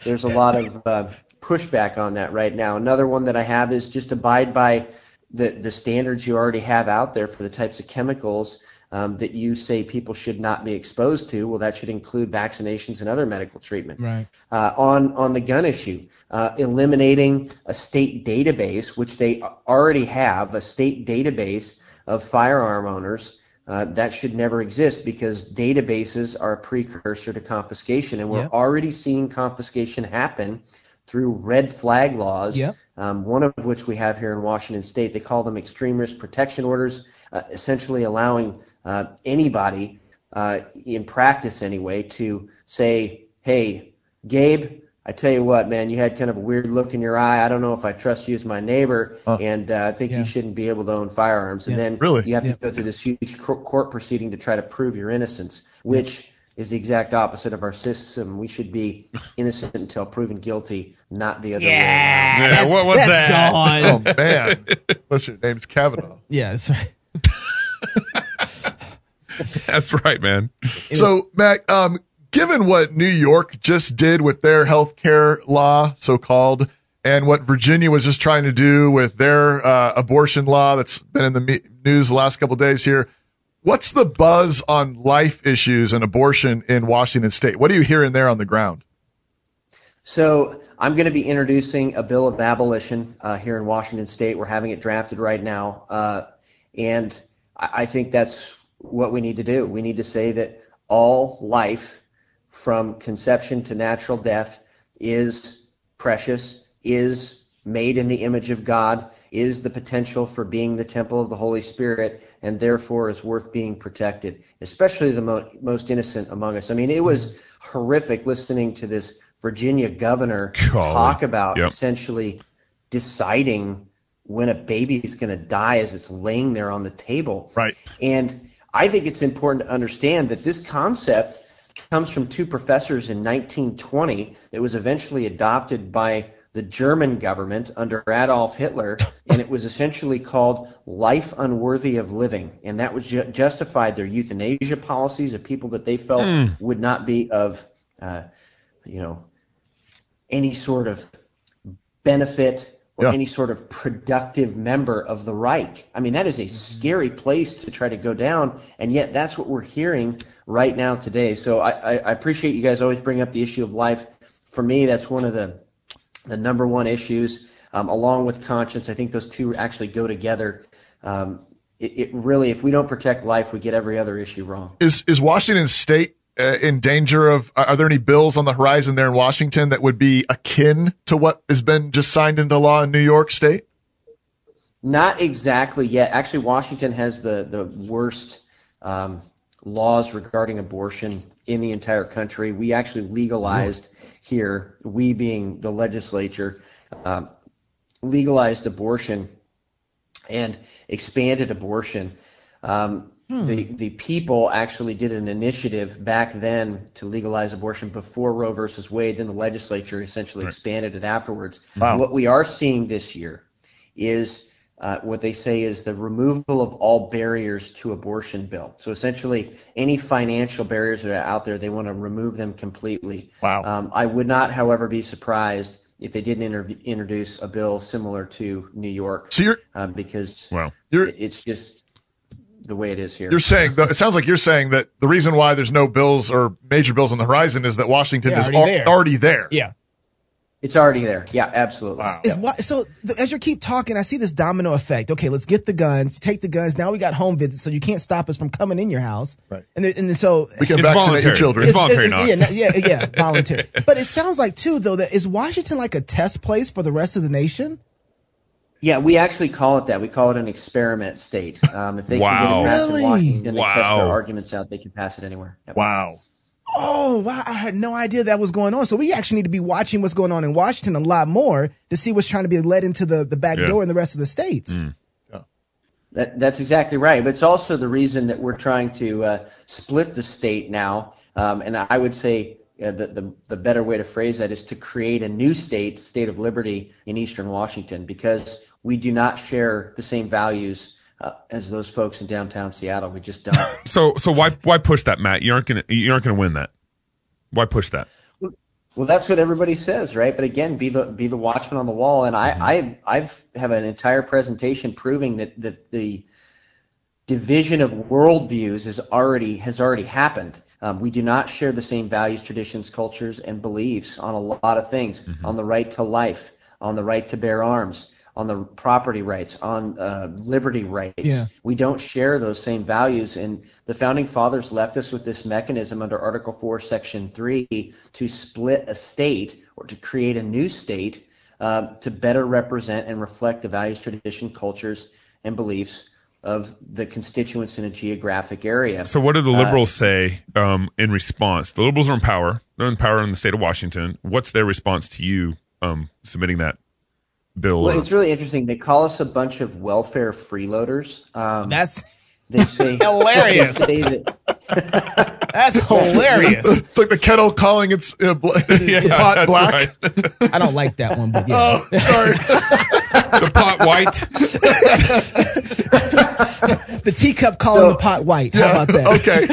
there's a lot of uh, pushback on that right now. Another one that I have is just abide by the the standards you already have out there for the types of chemicals um, that you say people should not be exposed to. Well, that should include vaccinations and other medical treatment. Right. Uh, on on the gun issue, uh, eliminating a state database, which they already have, a state database of firearm owners. Uh, that should never exist because databases are a precursor to confiscation, and we're Yep. already seeing confiscation happen through red flag laws. Yep. Um, one of which we have here in Washington State. They call them extreme risk protection orders, uh, essentially allowing uh, anybody, uh, in practice anyway, to say, "Hey, Gabe, I tell you what, man, you had kind of a weird look in your eye. I don't know if I trust you as my neighbor, and uh, I think Yeah. you shouldn't be able to own firearms." And Yeah. then Really? you have Yeah. to go through this huge court proceeding to try to prove your innocence, which is the exact opposite of our system. We should be innocent until proven guilty, not the other way around. Yeah, that's, what was that's that? gone. Oh man, unless your name's Kavanaugh. Yeah, that's right. That's right, man. So, Matt, um, given what New York just did with their health care law, so called, and what Virginia was just trying to do with their uh, abortion law that's been in the me- news the last couple of days here, what's the buzz on life issues and abortion in Washington state? What are you hearing there on the ground? So I'm going to be introducing a bill of abolition uh, here in Washington State. We're having it drafted right now, uh, and I I think that's what we need to do. We need to say that all life, from conception to natural death, is precious, is made in the image of God, is the potential for being the temple of the Holy Spirit, and therefore is worth being protected, especially the mo- most innocent among us. I mean, it was horrific listening to this Virginia governor Golly. talk about Yep. essentially deciding when a baby is going to die as it's laying there on the table. Right. And I think it's important to understand that this concept comes from two professors in 1920. It was eventually adopted by the German government under Adolf Hitler, and it was essentially called life unworthy of living. And that was ju- justified their euthanasia policies of people that they felt would not be of, uh, you know, any sort of benefit or Yeah. any sort of productive member of the Reich. I mean, that is a scary place to try to go down, and yet that's what we're hearing right now today. So I, I, I appreciate you guys always bring up the issue of life. For me, that's one of the the number one issues, um, along with conscience. I think those two actually go together. Um, it, it really, if we don't protect life, we get every other issue wrong. Is is Washington state in danger of? Are there any bills on the horizon there in Washington that would be akin to what has been just signed into law in New York State? Not exactly yet. Actually, Washington has the the worst um, laws regarding abortion in the entire country. We actually legalized here, we being the legislature, um, legalized abortion and expanded abortion. Um, the the people actually did an initiative back then to legalize abortion before Roe versus Wade. Then the legislature essentially expanded it afterwards. Wow. What we are seeing this year is uh, what they say is the removal of all barriers to abortion bill. So essentially, any financial barriers that are out there, they want to remove them completely. Wow. Um, I would not, however, be surprised if they didn't inter- introduce a bill similar to New York, So you're uh, because Wow. you're it's just the way it is here. You're saying though, it sounds like you're saying that the reason why there's no bills or major bills on the horizon is that Washington Yeah, is already al- there. already there. Yeah. It's already there. Yeah, absolutely. Wow. Is why, so th- as you keep talking, I see this domino effect. Okay, let's get the guns, take the guns. Now we got home visits, so you can't stop us from coming in your house. Right. And then, and then so We can It's vaccinate your voluntary. children. It's voluntary, it's- not. yeah, yeah, yeah, voluntary. but it sounds like too, though, that is Washington like a test place for the rest of the nation? Yeah, we actually call it that. We call it an experiment state. Um, if they Wow. can get it passed Really? in Washington and test their arguments out, they can pass it anywhere. Yep. wow. Oh, wow! I had no idea that was going on. So we actually need to be watching what's going on in Washington a lot more to see what's trying to be led into the the back Yeah. door in the rest of the states. That, that's exactly right. But it's also the reason that we're trying to uh, split the state now. Um, and I would say uh, the, the, the better way to phrase that is to create a new state, state of liberty in eastern Washington, because we do not share the same values uh, as those folks in downtown Seattle. We just don't. So so why why push that, Matt? You aren't gonna you aren't gonna win that. Why push that? Well, that's what everybody says, right? But again, be the be the watchman on the wall. And I I I've have an entire presentation proving that that the division of worldviews is already has already happened. Um, we do not share the same values, traditions, cultures, and beliefs on a lot of things. On the right to life, on the right to bear arms, on the property rights, on uh, liberty rights. Yeah. We don't share those same values, and the founding fathers left us with this mechanism under Article Four, Section Three, to split a state or to create a new state uh, to better represent and reflect the values, tradition, cultures, and beliefs of the constituents in a geographic area. So, what do the liberals say um, in response? The liberals are in power. They're in power in the state of Washington. What's their response to you um, submitting that bill? Well, or- it's really interesting. They call us a bunch of welfare freeloaders. Um, That's they say Hilarious. They say that, that's hilarious. It's like the kettle calling its uh, bl- pot that's black. right. I don't like that one, but yeah. Oh, sorry. the pot white. the teacup calling So- the pot white. How about that? okay.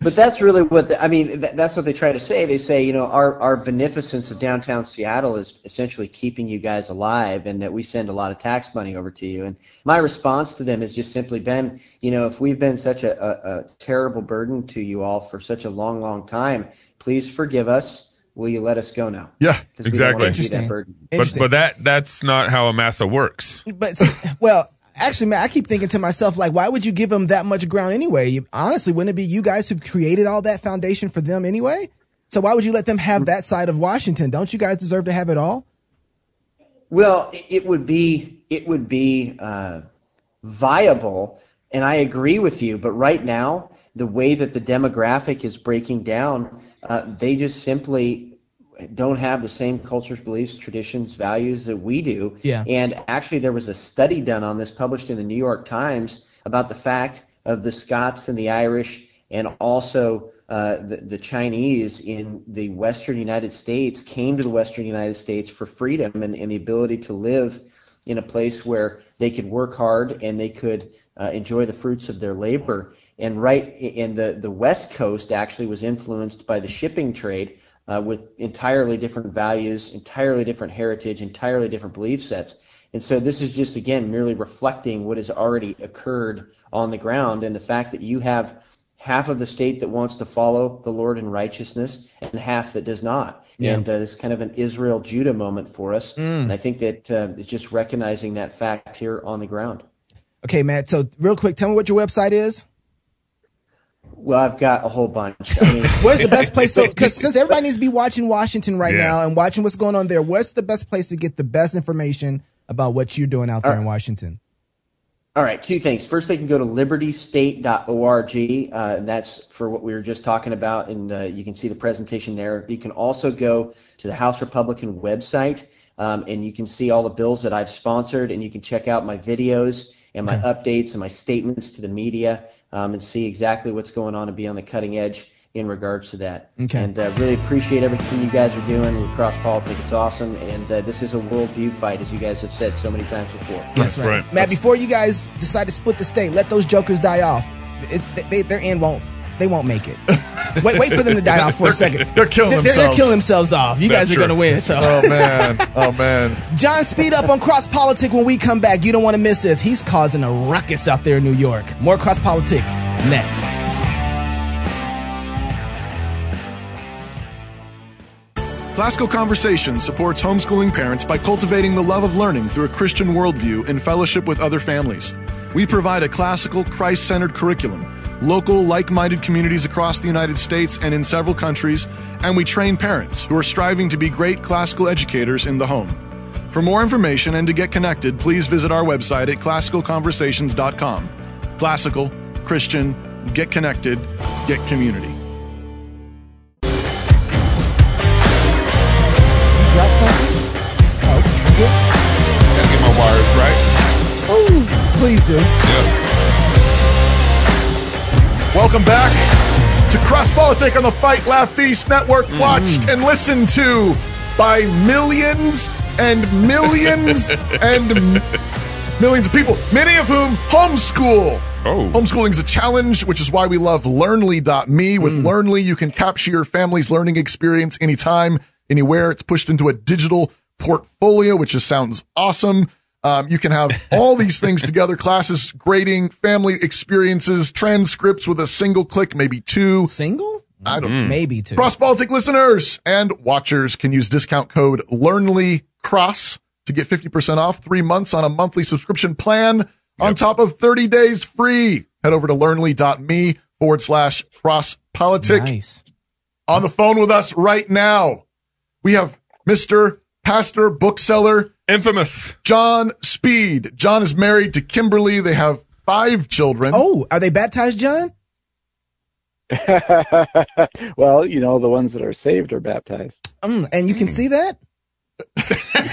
But that's really what the, I mean. That, that's what they try to say. They say, you know, our our beneficence of downtown Seattle is essentially keeping you guys alive, and that we send a lot of tax money over to you. And my response to them has just simply been, you know, if we've been such a, a, a terrible burden to you all for such a long, long time, please forgive us. Will you let us go now? Yeah, Exactly. wanna Interesting. that burden. But, but that that's not how a massa works. But well, actually, man, I keep thinking to myself, like, why would you give them that much ground anyway? You, honestly, wouldn't it be you guys who've created all that foundation for them anyway? So why would you let them have that side of Washington? Don't you guys deserve to have it all? Well, it- would be it would be uh, viable, and I agree with you. But right now, the way that the demographic is breaking down, uh, they just simply don't have the same cultures, beliefs, traditions, values that we do. Yeah. And actually, there was a study done on this published in the New York Times about the fact of the Scots and the Irish and also uh, the, the Chinese in the Western United States came to the Western United States for freedom and, and the ability to live in a place where they could work hard and they could uh, enjoy the fruits of their labor. And right in the, the West Coast actually was influenced by the shipping trade uh, with entirely different values, entirely different heritage, entirely different belief sets. And so this is just again merely reflecting what has already occurred on the ground and the fact that you have half of the state that wants to follow the Lord in righteousness and half that does not. And uh, it's kind of an Israel Judah moment for us. And I think that uh, it's just recognizing that fact here on the ground. Okay, Matt. So real quick, tell me what your website is. Well, I've got a whole bunch. I mean, Where's the best place? So, because since everybody needs to be watching Washington right Yeah. now and watching what's going on there, what's the best place to get the best information about what you're doing out there in Washington? All right, two things. First, they can go to libertystate.org. Uh, and that's for what we were just talking about, and uh, you can see the presentation there. You can also go to the House Republican website, um, and you can see all the bills that I've sponsored, and you can check out my videos and my updates and my statements to the media, um, and see exactly what's going on and be on the cutting edge in regards to that. Okay. And uh, really appreciate everything you guys are doing with Cross Politics. It's awesome, and uh, this is a worldview fight, as you guys have said so many times before. That's right. Matt, before you guys decide to split the state, let those jokers die off. It's, they, their end won't. They won't make it. wait, wait for them to die off for a second. They're killing They're, they're themselves. killing themselves off. You That's guys are true. going to win. So, Oh man. Oh man. Jon Speed up on cross politic when we come back. You don't want to miss this. He's causing a ruckus out there in New York. More cross politic next. Classical Conversation supports homeschooling parents by cultivating the love of learning through a Christian worldview in fellowship with other families. We provide a classical, Christ centered curriculum, local, like minded communities across the United States and in several countries, and we train parents who are striving to be great classical educators in the home. For more information and to get connected, please visit our website at classicalconversations.com. Classical, Christian, get connected, get community. You drop something? Oh, Gotta get my wires right. good. Ooh, please do. Welcome back to Cross Politic on the Fight Laugh Feast Network, mm-hmm. watched and listened to by millions and millions and m- millions of people, many of whom homeschool. Oh. Homeschooling is a challenge, which is why we love Learnly.me. With mm. Learnly, you can capture your family's learning experience anytime, anywhere. It's pushed into a digital portfolio, which just sounds awesome. Um, you can have all these things together, classes, grading, family experiences, transcripts with a single click, maybe two. Single? I don't Maybe two. Cross Politic listeners and watchers can use discount code Learnly Cross to get 50% off three months on a monthly subscription plan on top of 30 days free. Head over to learnly.me forward slash cross politic. Nice. On the phone with us right now, we have Mr. Pastor Bookseller Infamous. Jon Speed. Jon is married to Kimberly. They have five children. Oh, are they baptized, Jon? well, you know, the ones that are saved are baptized. Mm, and you can see that?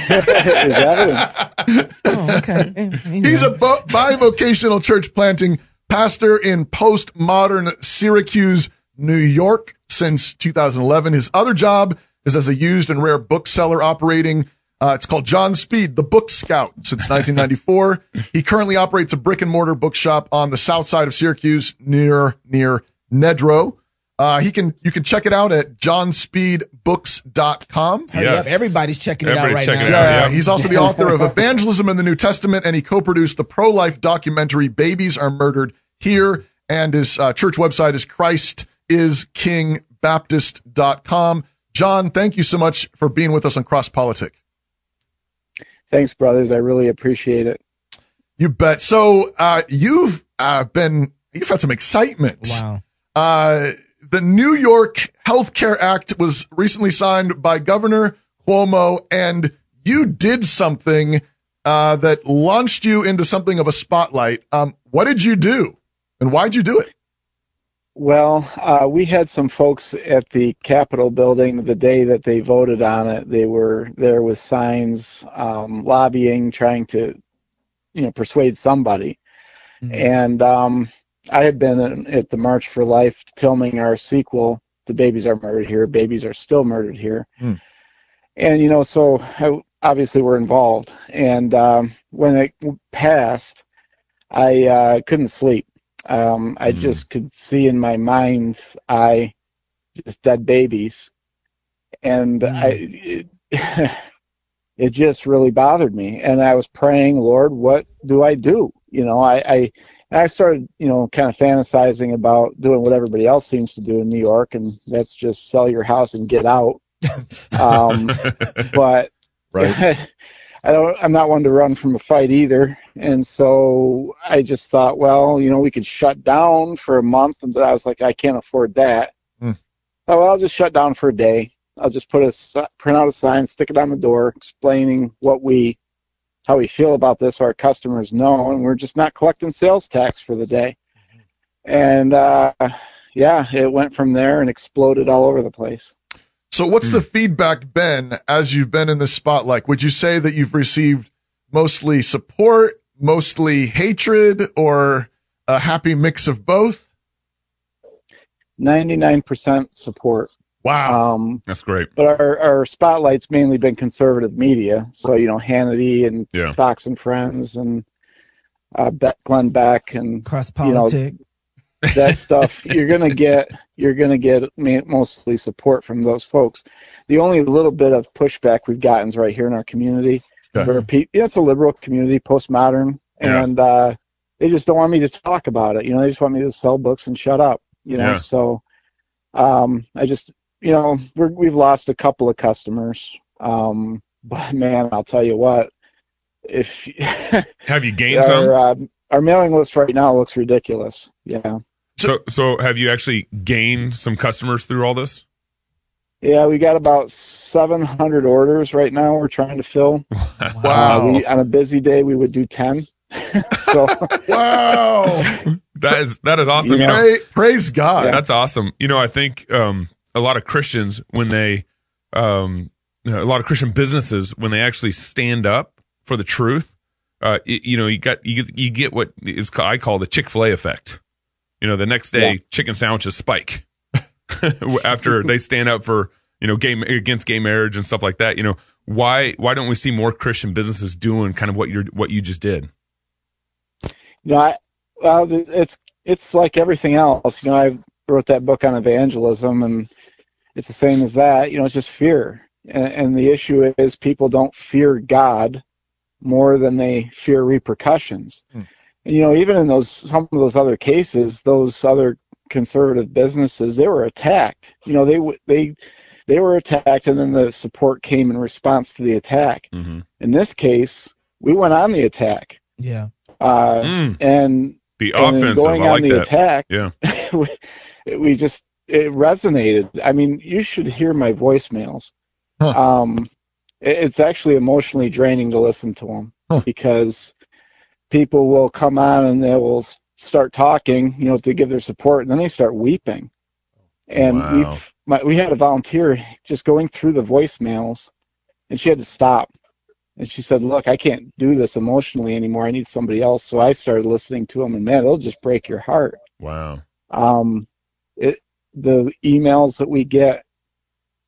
Evidence. Oh, okay. Eh, He's a bo- bivocational church planting pastor in postmodern Syracuse, New York since 2011. His other job is as a used and rare bookseller operating. Uh, it's called Jon Speed, the Book Scout since 1994. he currently operates a brick and mortar bookshop on the south side of Syracuse near, near Nedrow. Uh, he can, you can check it out at jonspeedbooks.com. Hurry Yes. up. Everybody's checking it out right now. out. Yeah, yeah. he's also the author of Evangelism in the New Testament, and he co-produced the pro-life documentary "Babies Are Murdered Here." And his uh, church website is ChristIsKingBaptist.com. Jon, thank you so much for being with us on Cross Politic. Thanks, brothers. I really appreciate it. You bet. So uh, you've uh, been you've had some excitement. Wow. Uh, the New York Healthcare Act was recently signed by Governor Cuomo, and you did something uh, that launched you into something of a spotlight. Um, what did you do, and why'd you do it? Well, uh, we had some folks at the Capitol building the day that they voted on it. They were there with signs, um, lobbying, trying to, you know, persuade somebody. And um, I had been at the March for Life filming our sequel "The Babies Are Murdered Here. Babies Are Still Murdered Here. Hmm. And you know, so I, obviously we're involved. And um, when it passed, I uh, couldn't sleep. Um, I Hmm. just could see in my mind's eye just dead babies, and I it, it just really bothered me. And I was praying, Lord, what do I do? You know, I I, I started you know kind of fantasizing about doing what everybody else seems to do in New York, and that's just sell your house and get out. um, but Right. I don't. I'm not one to run from a fight either, and so I just thought, well, you know, we could shut down for a month, and I was like, I can't afford that. Hmm. Oh, well, I'll just shut down for a day. I'll just put a print out a sign, stick it on the door, explaining what we, how we feel about this, so our customers know, and we're just not collecting sales tax for the day. And uh, yeah, it went from there and exploded all over the place. So, what's the feedback been as you've been in the spotlight? Would you say that you've received mostly support, mostly hatred, or a happy mix of both? 99% support. Wow. Um, That's great. but our, our spotlight's mainly been conservative media. So, you know, Hannity and Yeah. Fox and Friends and uh, Glenn Beck and Cross You know, politic. That stuff. You're going to get, you're to get mostly support from those folks. The only little bit of pushback we've gotten is right here in our community. Okay. Where pe- yeah, it's a liberal community, postmodern, Yeah. and uh, they just don't want me to talk about it. You know, they just want me to sell books and shut up. You know, Yeah. so um, I just, you know, we're, we've lost a couple of customers. Um, but man, I'll tell you what, if Have you gained some? our, uh, our mailing list right now looks ridiculous. Yeah. So, so have you actually gained some customers through all this? Yeah, we got about 700 orders right now. We're trying to fill. Wow. Uh, we, on a busy day, we would do 10. so wow. That is that is awesome. You You know, Praise, praise God. That's awesome. You know, I think um, a lot of Christians when they, um, a lot of Christian businesses when they actually stand up for the truth, uh, y- you know, you got you get you get what is I call the Chick Fil A effect. You know, the next day Yeah. chicken sandwiches spike after they stand up for you know gay against gay marriage and stuff like that. You know, why why don't we see more Christian businesses doing kind of what you're what you just did? you know, I, well, it's it's like everything else. You know, I wrote that book on evangelism, and it's the same as that. You know, it's just fear, and, and the issue is people don't fear God, more than they fear repercussions. And, you know, even in those some of those other cases, those other conservative businesses, they were attacked. You know, they they they were attacked, and then the support came in response to the attack. Mm-hmm. In this case, we went on the attack, Yeah. uh, Mm. and The and then offensive. going I on like the that. attack, Yeah. we, we just it resonated. I mean, you should hear my voicemails. Huh. Um, it- it's actually emotionally draining to listen to them Huh. because people will come on and they will start talking, you know, to give their support, and then they start weeping. And Wow. we've my, we had a volunteer just going through the voicemails, and she had to stop. And she said, "Look, I can't do this emotionally anymore. I need somebody else." So I started listening to them, and man, it'll just break your heart Wow. um, it, the emails that we get,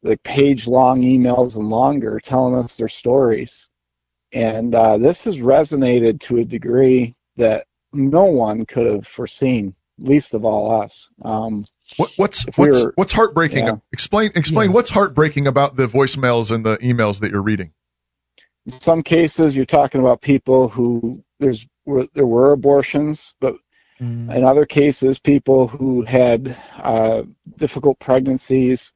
like page long emails and longer, telling us their stories. And uh, this has resonated to a degree that no one could have foreseen, least of all us. Um, What, what's we what's were- what's heartbreaking? yeah. Explain explain Yeah. what's heartbreaking about the voicemails and the emails that you're reading. in some cases, you're talking about people who there's were, there were abortions, but Mm. in other cases, people who had uh, difficult pregnancies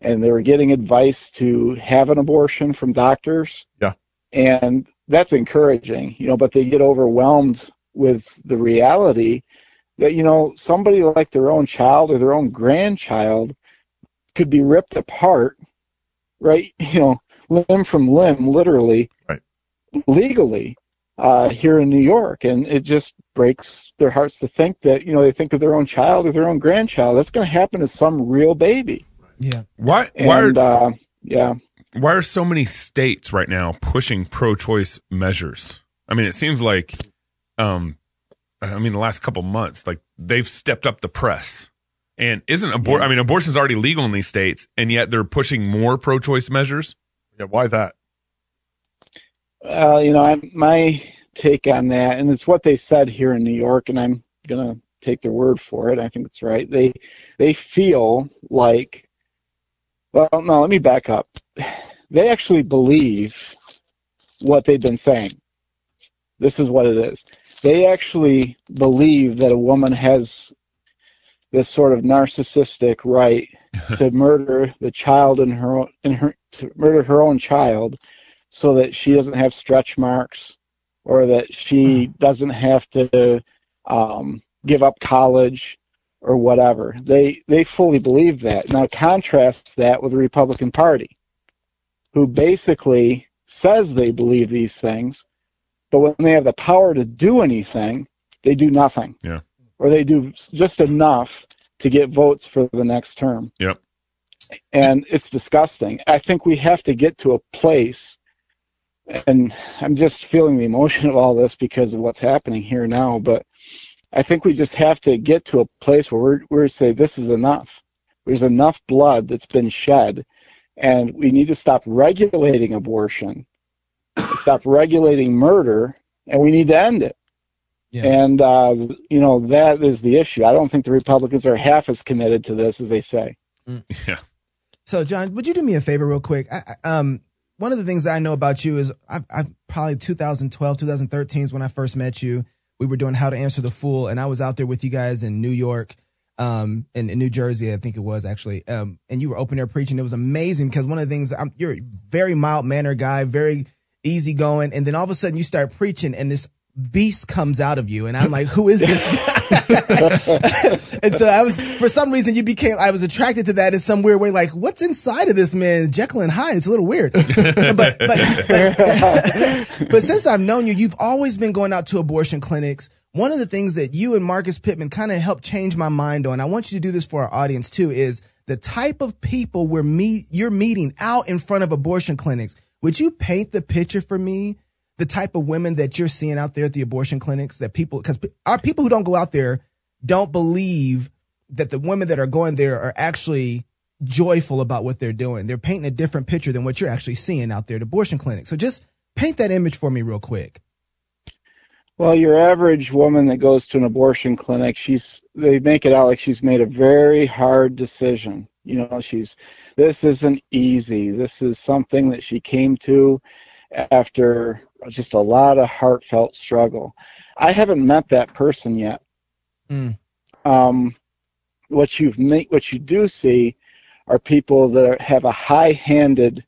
and they were getting advice to have an abortion from doctors. Yeah. And that's encouraging, you know, but they get overwhelmed with the reality that, you know, somebody like their own child or their own grandchild could be ripped apart, right? You know, limb from limb, literally, Right. legally uh, here in New York, and it just breaks their hearts to think that you know they think of their own child or their own grandchild. That's going to happen to some real baby, Yeah. Why? Why and are uh, yeah, why are so many states right now pushing pro-choice measures? I mean, it seems like, um, I mean, the last couple months, like they've stepped up the press. And isn't abort? I mean, abortion's already legal in these states, and yet they're pushing more pro-choice measures. Yeah, why that? uh, you know, I, my take on that, and it's what they said here in New York, and I'm gonna take their word for it. I think it's right. They they feel like, well, no, let me back up. They actually believe what they've been saying. This is what it is. They actually believe that a woman has this sort of narcissistic right to murder the child in her own, in her to murder her own child so that she doesn't have stretch marks or that she doesn't have to um, give up college or whatever. They they fully believe that. Now contrast that with the Republican Party, who basically says they believe these things, but when they have the power to do anything, they do nothing. Yeah. Or they do just enough to get votes for the next term. Yep. And it's disgusting. I think we have to get to a place and I'm just feeling the emotion of all this because of what's happening here now. But I think we just have to get to a place where we're, we're say this is enough. There's enough blood that's been shed, and we need to stop regulating abortion, stop regulating murder, and we need to end it. Yeah. And uh, you know that is the issue. I don't think the Republicans are half as committed to this as they say. Yeah. So, Jon, would you do me a favor real quick? I, I- um, one of the things that I know about you is I, I probably 2012, 2013 is when I first met you. We were doing How to Answer the Fool, and I was out there with you guys in New York, um, in, in New Jersey, I think it was actually. Um, and you were open air preaching. It was amazing because one of the things I'm, you're a very mild mannered guy, very easy going, and then all of a sudden you start preaching, and this beast comes out of you, and I'm like, who is this guy? and so I was, for some reason, you became, I was attracted to that in some weird way. Like, what's inside of this man, Jekyll and Hyde? It's a little weird. but, but, but, but since I've known you, you've always been going out to abortion clinics. One of the things that you and Marcus Pittman kind of helped change my mind on, I want you to do this for our audience too, is the type of people we're meet, you're meeting out in front of abortion clinics. Would you paint the picture for me? The type of women that you're seeing out there at the abortion clinics that people, because our people who don't go out there don't believe that the women that are going there are actually joyful about what they're doing. They're painting a different picture than what you're actually seeing out there at abortion clinics. So just paint that image for me real quick. Well, your average woman that goes to an abortion clinic, she's they make it out like she's made a very hard decision. You know, she's this isn't easy. This is something that she came to after just a lot of heartfelt struggle. I haven't met that person yet. Mm. Um, what you make, what you do see, are people that have a high-handed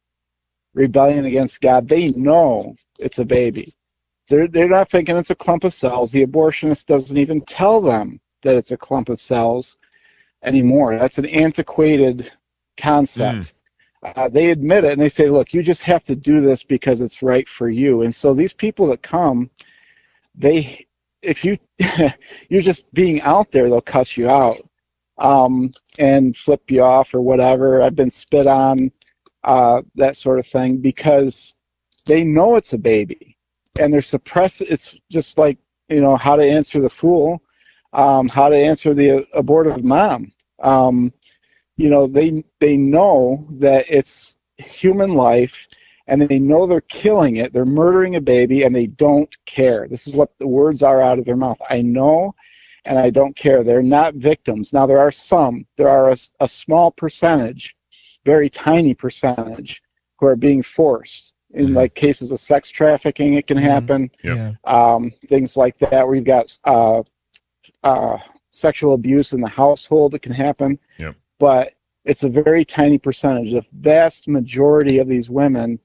rebellion against God. They know it's a baby. They're they're not thinking it's a clump of cells. The abortionist doesn't even tell them that it's a clump of cells anymore. That's an antiquated concept. Uh, they admit it and they say, "Look, you just have to do this because it's right for you." And so these people that come, they, if you, you're just being out there, they'll cuss you out um, and flip you off or whatever. I've been spit on, uh, that sort of thing, because they know it's a baby and they're suppressed. It's just like you know how to answer the fool, um, how to answer the abortive mom. Um, you know they they know that it's human life and they know they're killing it. They're murdering a baby and they don't care. This is what the words are out of their mouth. I know and i don't care. They're not victims. Now there are some. There are a, a small percentage very tiny percentage who are being forced. In like cases of sex trafficking it can happen. Yeah. um, things like that. Where you've got uh, uh, sexual abuse in the household it can happen. Yep. But it's a very tiny percentage. The vast majority of these women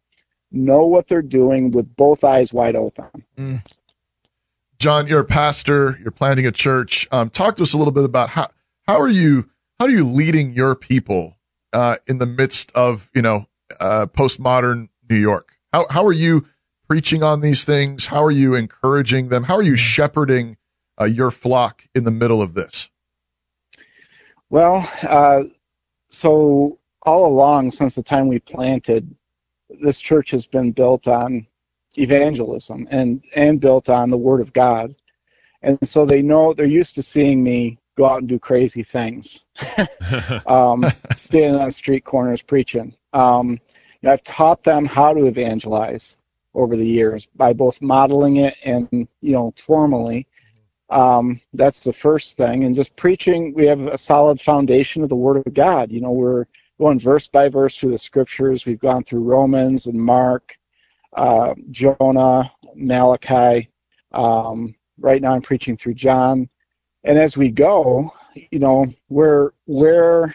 know what they're doing with both eyes wide open. Jon, you're a pastor. You're planting a church. Um, talk to us a little bit about how how are you how are you leading your people uh, in the midst of you know uh, postmodern New York? How how are you preaching on these things? How are you encouraging them? How are you shepherding uh, your flock in the middle of this? Well, uh, so all along since the time we planted, this church has been built on evangelism and and built on the Word of God, and so they know they're used to seeing me go out and do crazy things, um, standing on street corners preaching. Um, you know, I've taught them how to evangelize over the years by both modeling it and you know formally. Um, that's the first thing, and just preaching. We have a solid foundation of the Word of God. You know, we're going verse by verse through the Scriptures. We've gone through Romans and Mark, uh, Jonah, Malachi. Um, right now, I'm preaching through John, and as we go, you know, where where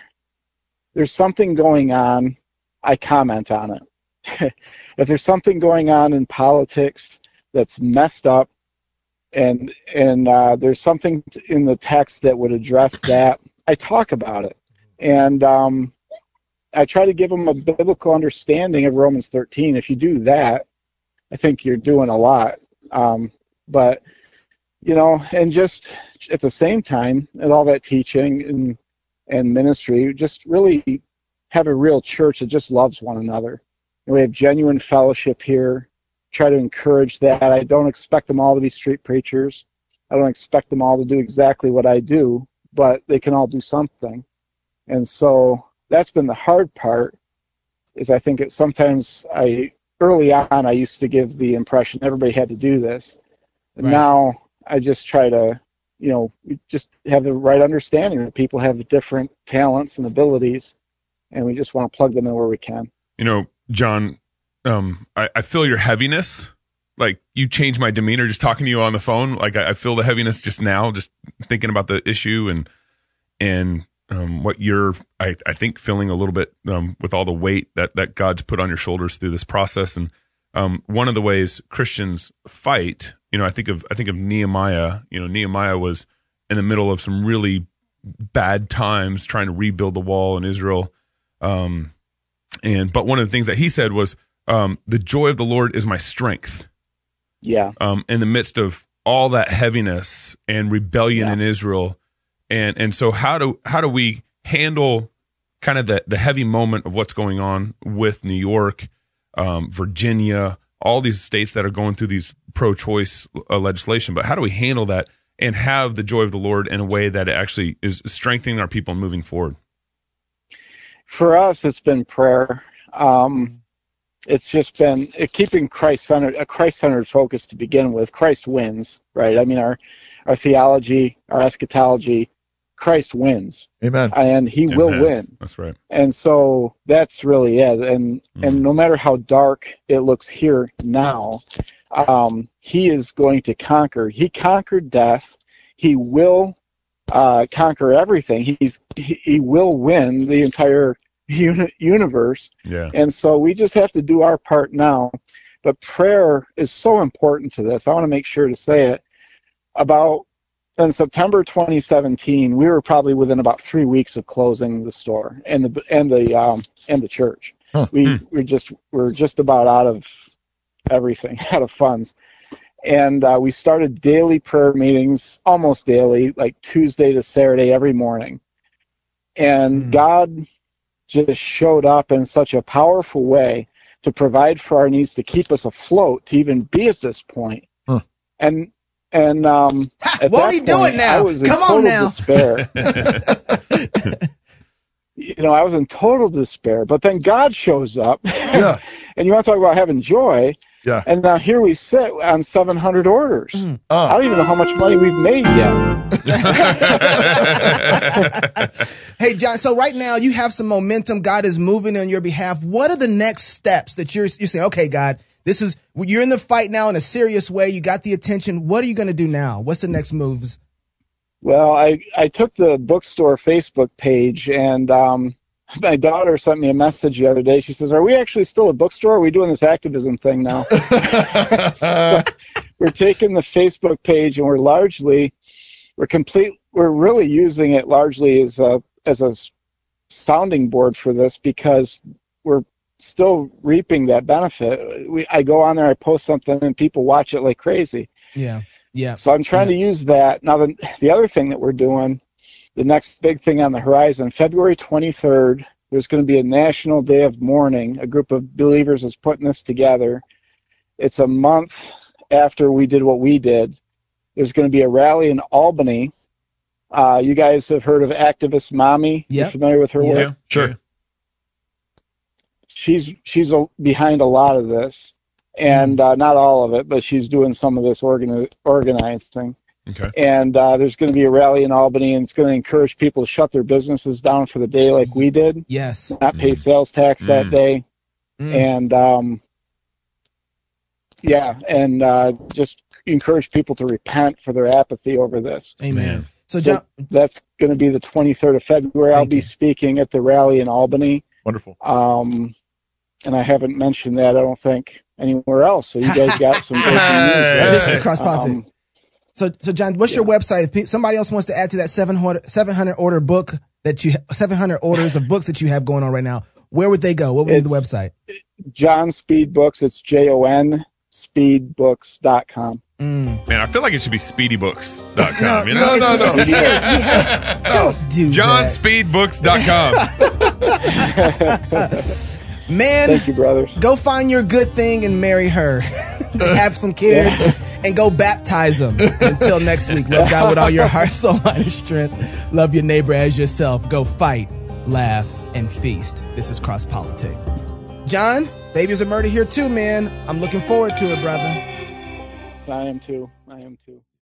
there's something going on, I comment on it. if there's something going on in politics that's messed up, and and uh, there's something in the text that would address that, I talk about it, and um, I try to give them a biblical understanding of Romans 13. If you do that, I think you're doing a lot. Um, but you know, and just at the same time, and all that teaching and and ministry, just really have a real church that just loves one another. And we have genuine fellowship here. Try to encourage that. I don't expect them all to be street preachers. I don't expect them all to do exactly what I do, but they can all do something. And so that's been the hard part. Is I think it sometimes I early on I used to give the impression everybody had to do this. And Right. now I just try to, you know, we just have the right understanding that people have different talents and abilities, and we just want to plug them in where we can. you know, Jon, um, I, I feel your heaviness. Like you changed my demeanor just talking to you on the phone. Like I, I feel the heaviness just now, just thinking about the issue and and um, what you're, I, I think, feeling a little bit um, with all the weight that that God's put on your shoulders through this process. And um, one of the ways Christians fight, you know, I think of I think of Nehemiah. You know, Nehemiah was in the middle of some really bad times trying to rebuild the wall in Israel. Um, and but one of the things that he said was, um, "The joy of the Lord is my strength." Yeah. Um, in the midst of all that heaviness and rebellion Yeah. in Israel, and and so how do how do we handle kind of the the heavy moment of what's going on with New York, um, Virginia, all these states that are going through these pro-choice uh, legislation? But how do we handle that and have the joy of the Lord in a way that it actually is strengthening our people and moving forward? for us, it's been prayer. Um, it's just been it, keeping Christ centered, a Christ centered focus to begin with. Christ wins, right? I mean, our our theology, our eschatology, Christ wins, Amen. and He will win. That's right. And so that's really it. And and no matter how dark it looks here now, um, he is going to conquer. He conquered death. He will uh, conquer everything. He's he, he will win the entire uni- universe. Yeah. And so we just have to do our part now. But prayer is so important to this. I want to make sure to say it. About in September 2017, we were probably within about three weeks of closing the store and the and the um, and the church. We we just we're just about out of everything, out of funds, and uh, we started daily prayer meetings, almost daily, like Tuesday to Saturday every morning, and God just showed up in such a powerful way to provide for our needs to keep us afloat to even be at this point. And and um, at won't that he do it point, now? I was in Come on now. despair. you know, I was in total despair. But then God shows up. Yeah. and you want to talk about having joy. Yeah. And now here we sit on 700 orders. Mm. Uh. I don't even know how much money we've made yet. Hey, Jon. So right now you have some momentum. God is moving on your behalf. What are the next steps that you're you're saying? Okay, God, this is you're in the fight now in a serious way. You got the attention. What are you going to do now? What's the next moves? Well, I, I took the bookstore Facebook page and um, my daughter sent me a message the other day. She says, Are we actually still a bookstore? Are we doing this activism thing now? So we're taking the Facebook page and we're largely, we're complete, we're really using it largely as a, as a sounding board for this because we're still reaping that benefit. We, I go on there, I post something, and people watch it like crazy. Yeah. Yeah. So I'm trying to use that. Now, the, the other thing that we're doing, the next big thing on the horizon, February 23rd, there's going to be a national day of mourning. A group of believers is putting this together. It's a month after we did what we did. There's going to be a rally in Albany. Uh, you guys have heard of activist Mommy? You Yep. familiar with her work? Yeah. Sure. she's she's a, behind a lot of this, and uh, not all of it, but she's doing some of this organi- organizing. Okay. And uh, there's going to be a rally in Albany, and it's going to encourage people to shut their businesses down for the day, like we did, Yes. not pay sales tax that Mm. day, Mm. and um, yeah, and uh, just encourage people to repent for their apathy over this. Amen. So, So Jon, that's going to be the 23rd of February. I'll be you. speaking at the rally in Albany. Wonderful. Um, and I haven't mentioned that, I don't think, anywhere else. So you guys got some breaking news. there. just cross politics. Um, So, so Jon, what's your website? If somebody else wants to add to that 700, 700 order book that you, 700 orders of books that you have going on right now, where would they go? What would be the website? Jon Speed Books, it's J O N speedbooks.com. Mm. Man, I feel like it should be speedybooks.com. you know? No, no, no. He is, he is. Don't do that. JonSpeedBooks.com. Man, Thank you, brothers. go find your good thing and marry her. have some kids and go baptize them. Until next week, love God with all your heart, soul, mind, and strength. Love your neighbor as yourself. Go fight, laugh, and feast. This is Cross Politic. Jon, Babies of Murder here too, man. I'm looking forward to it, brother. I am too. I am too.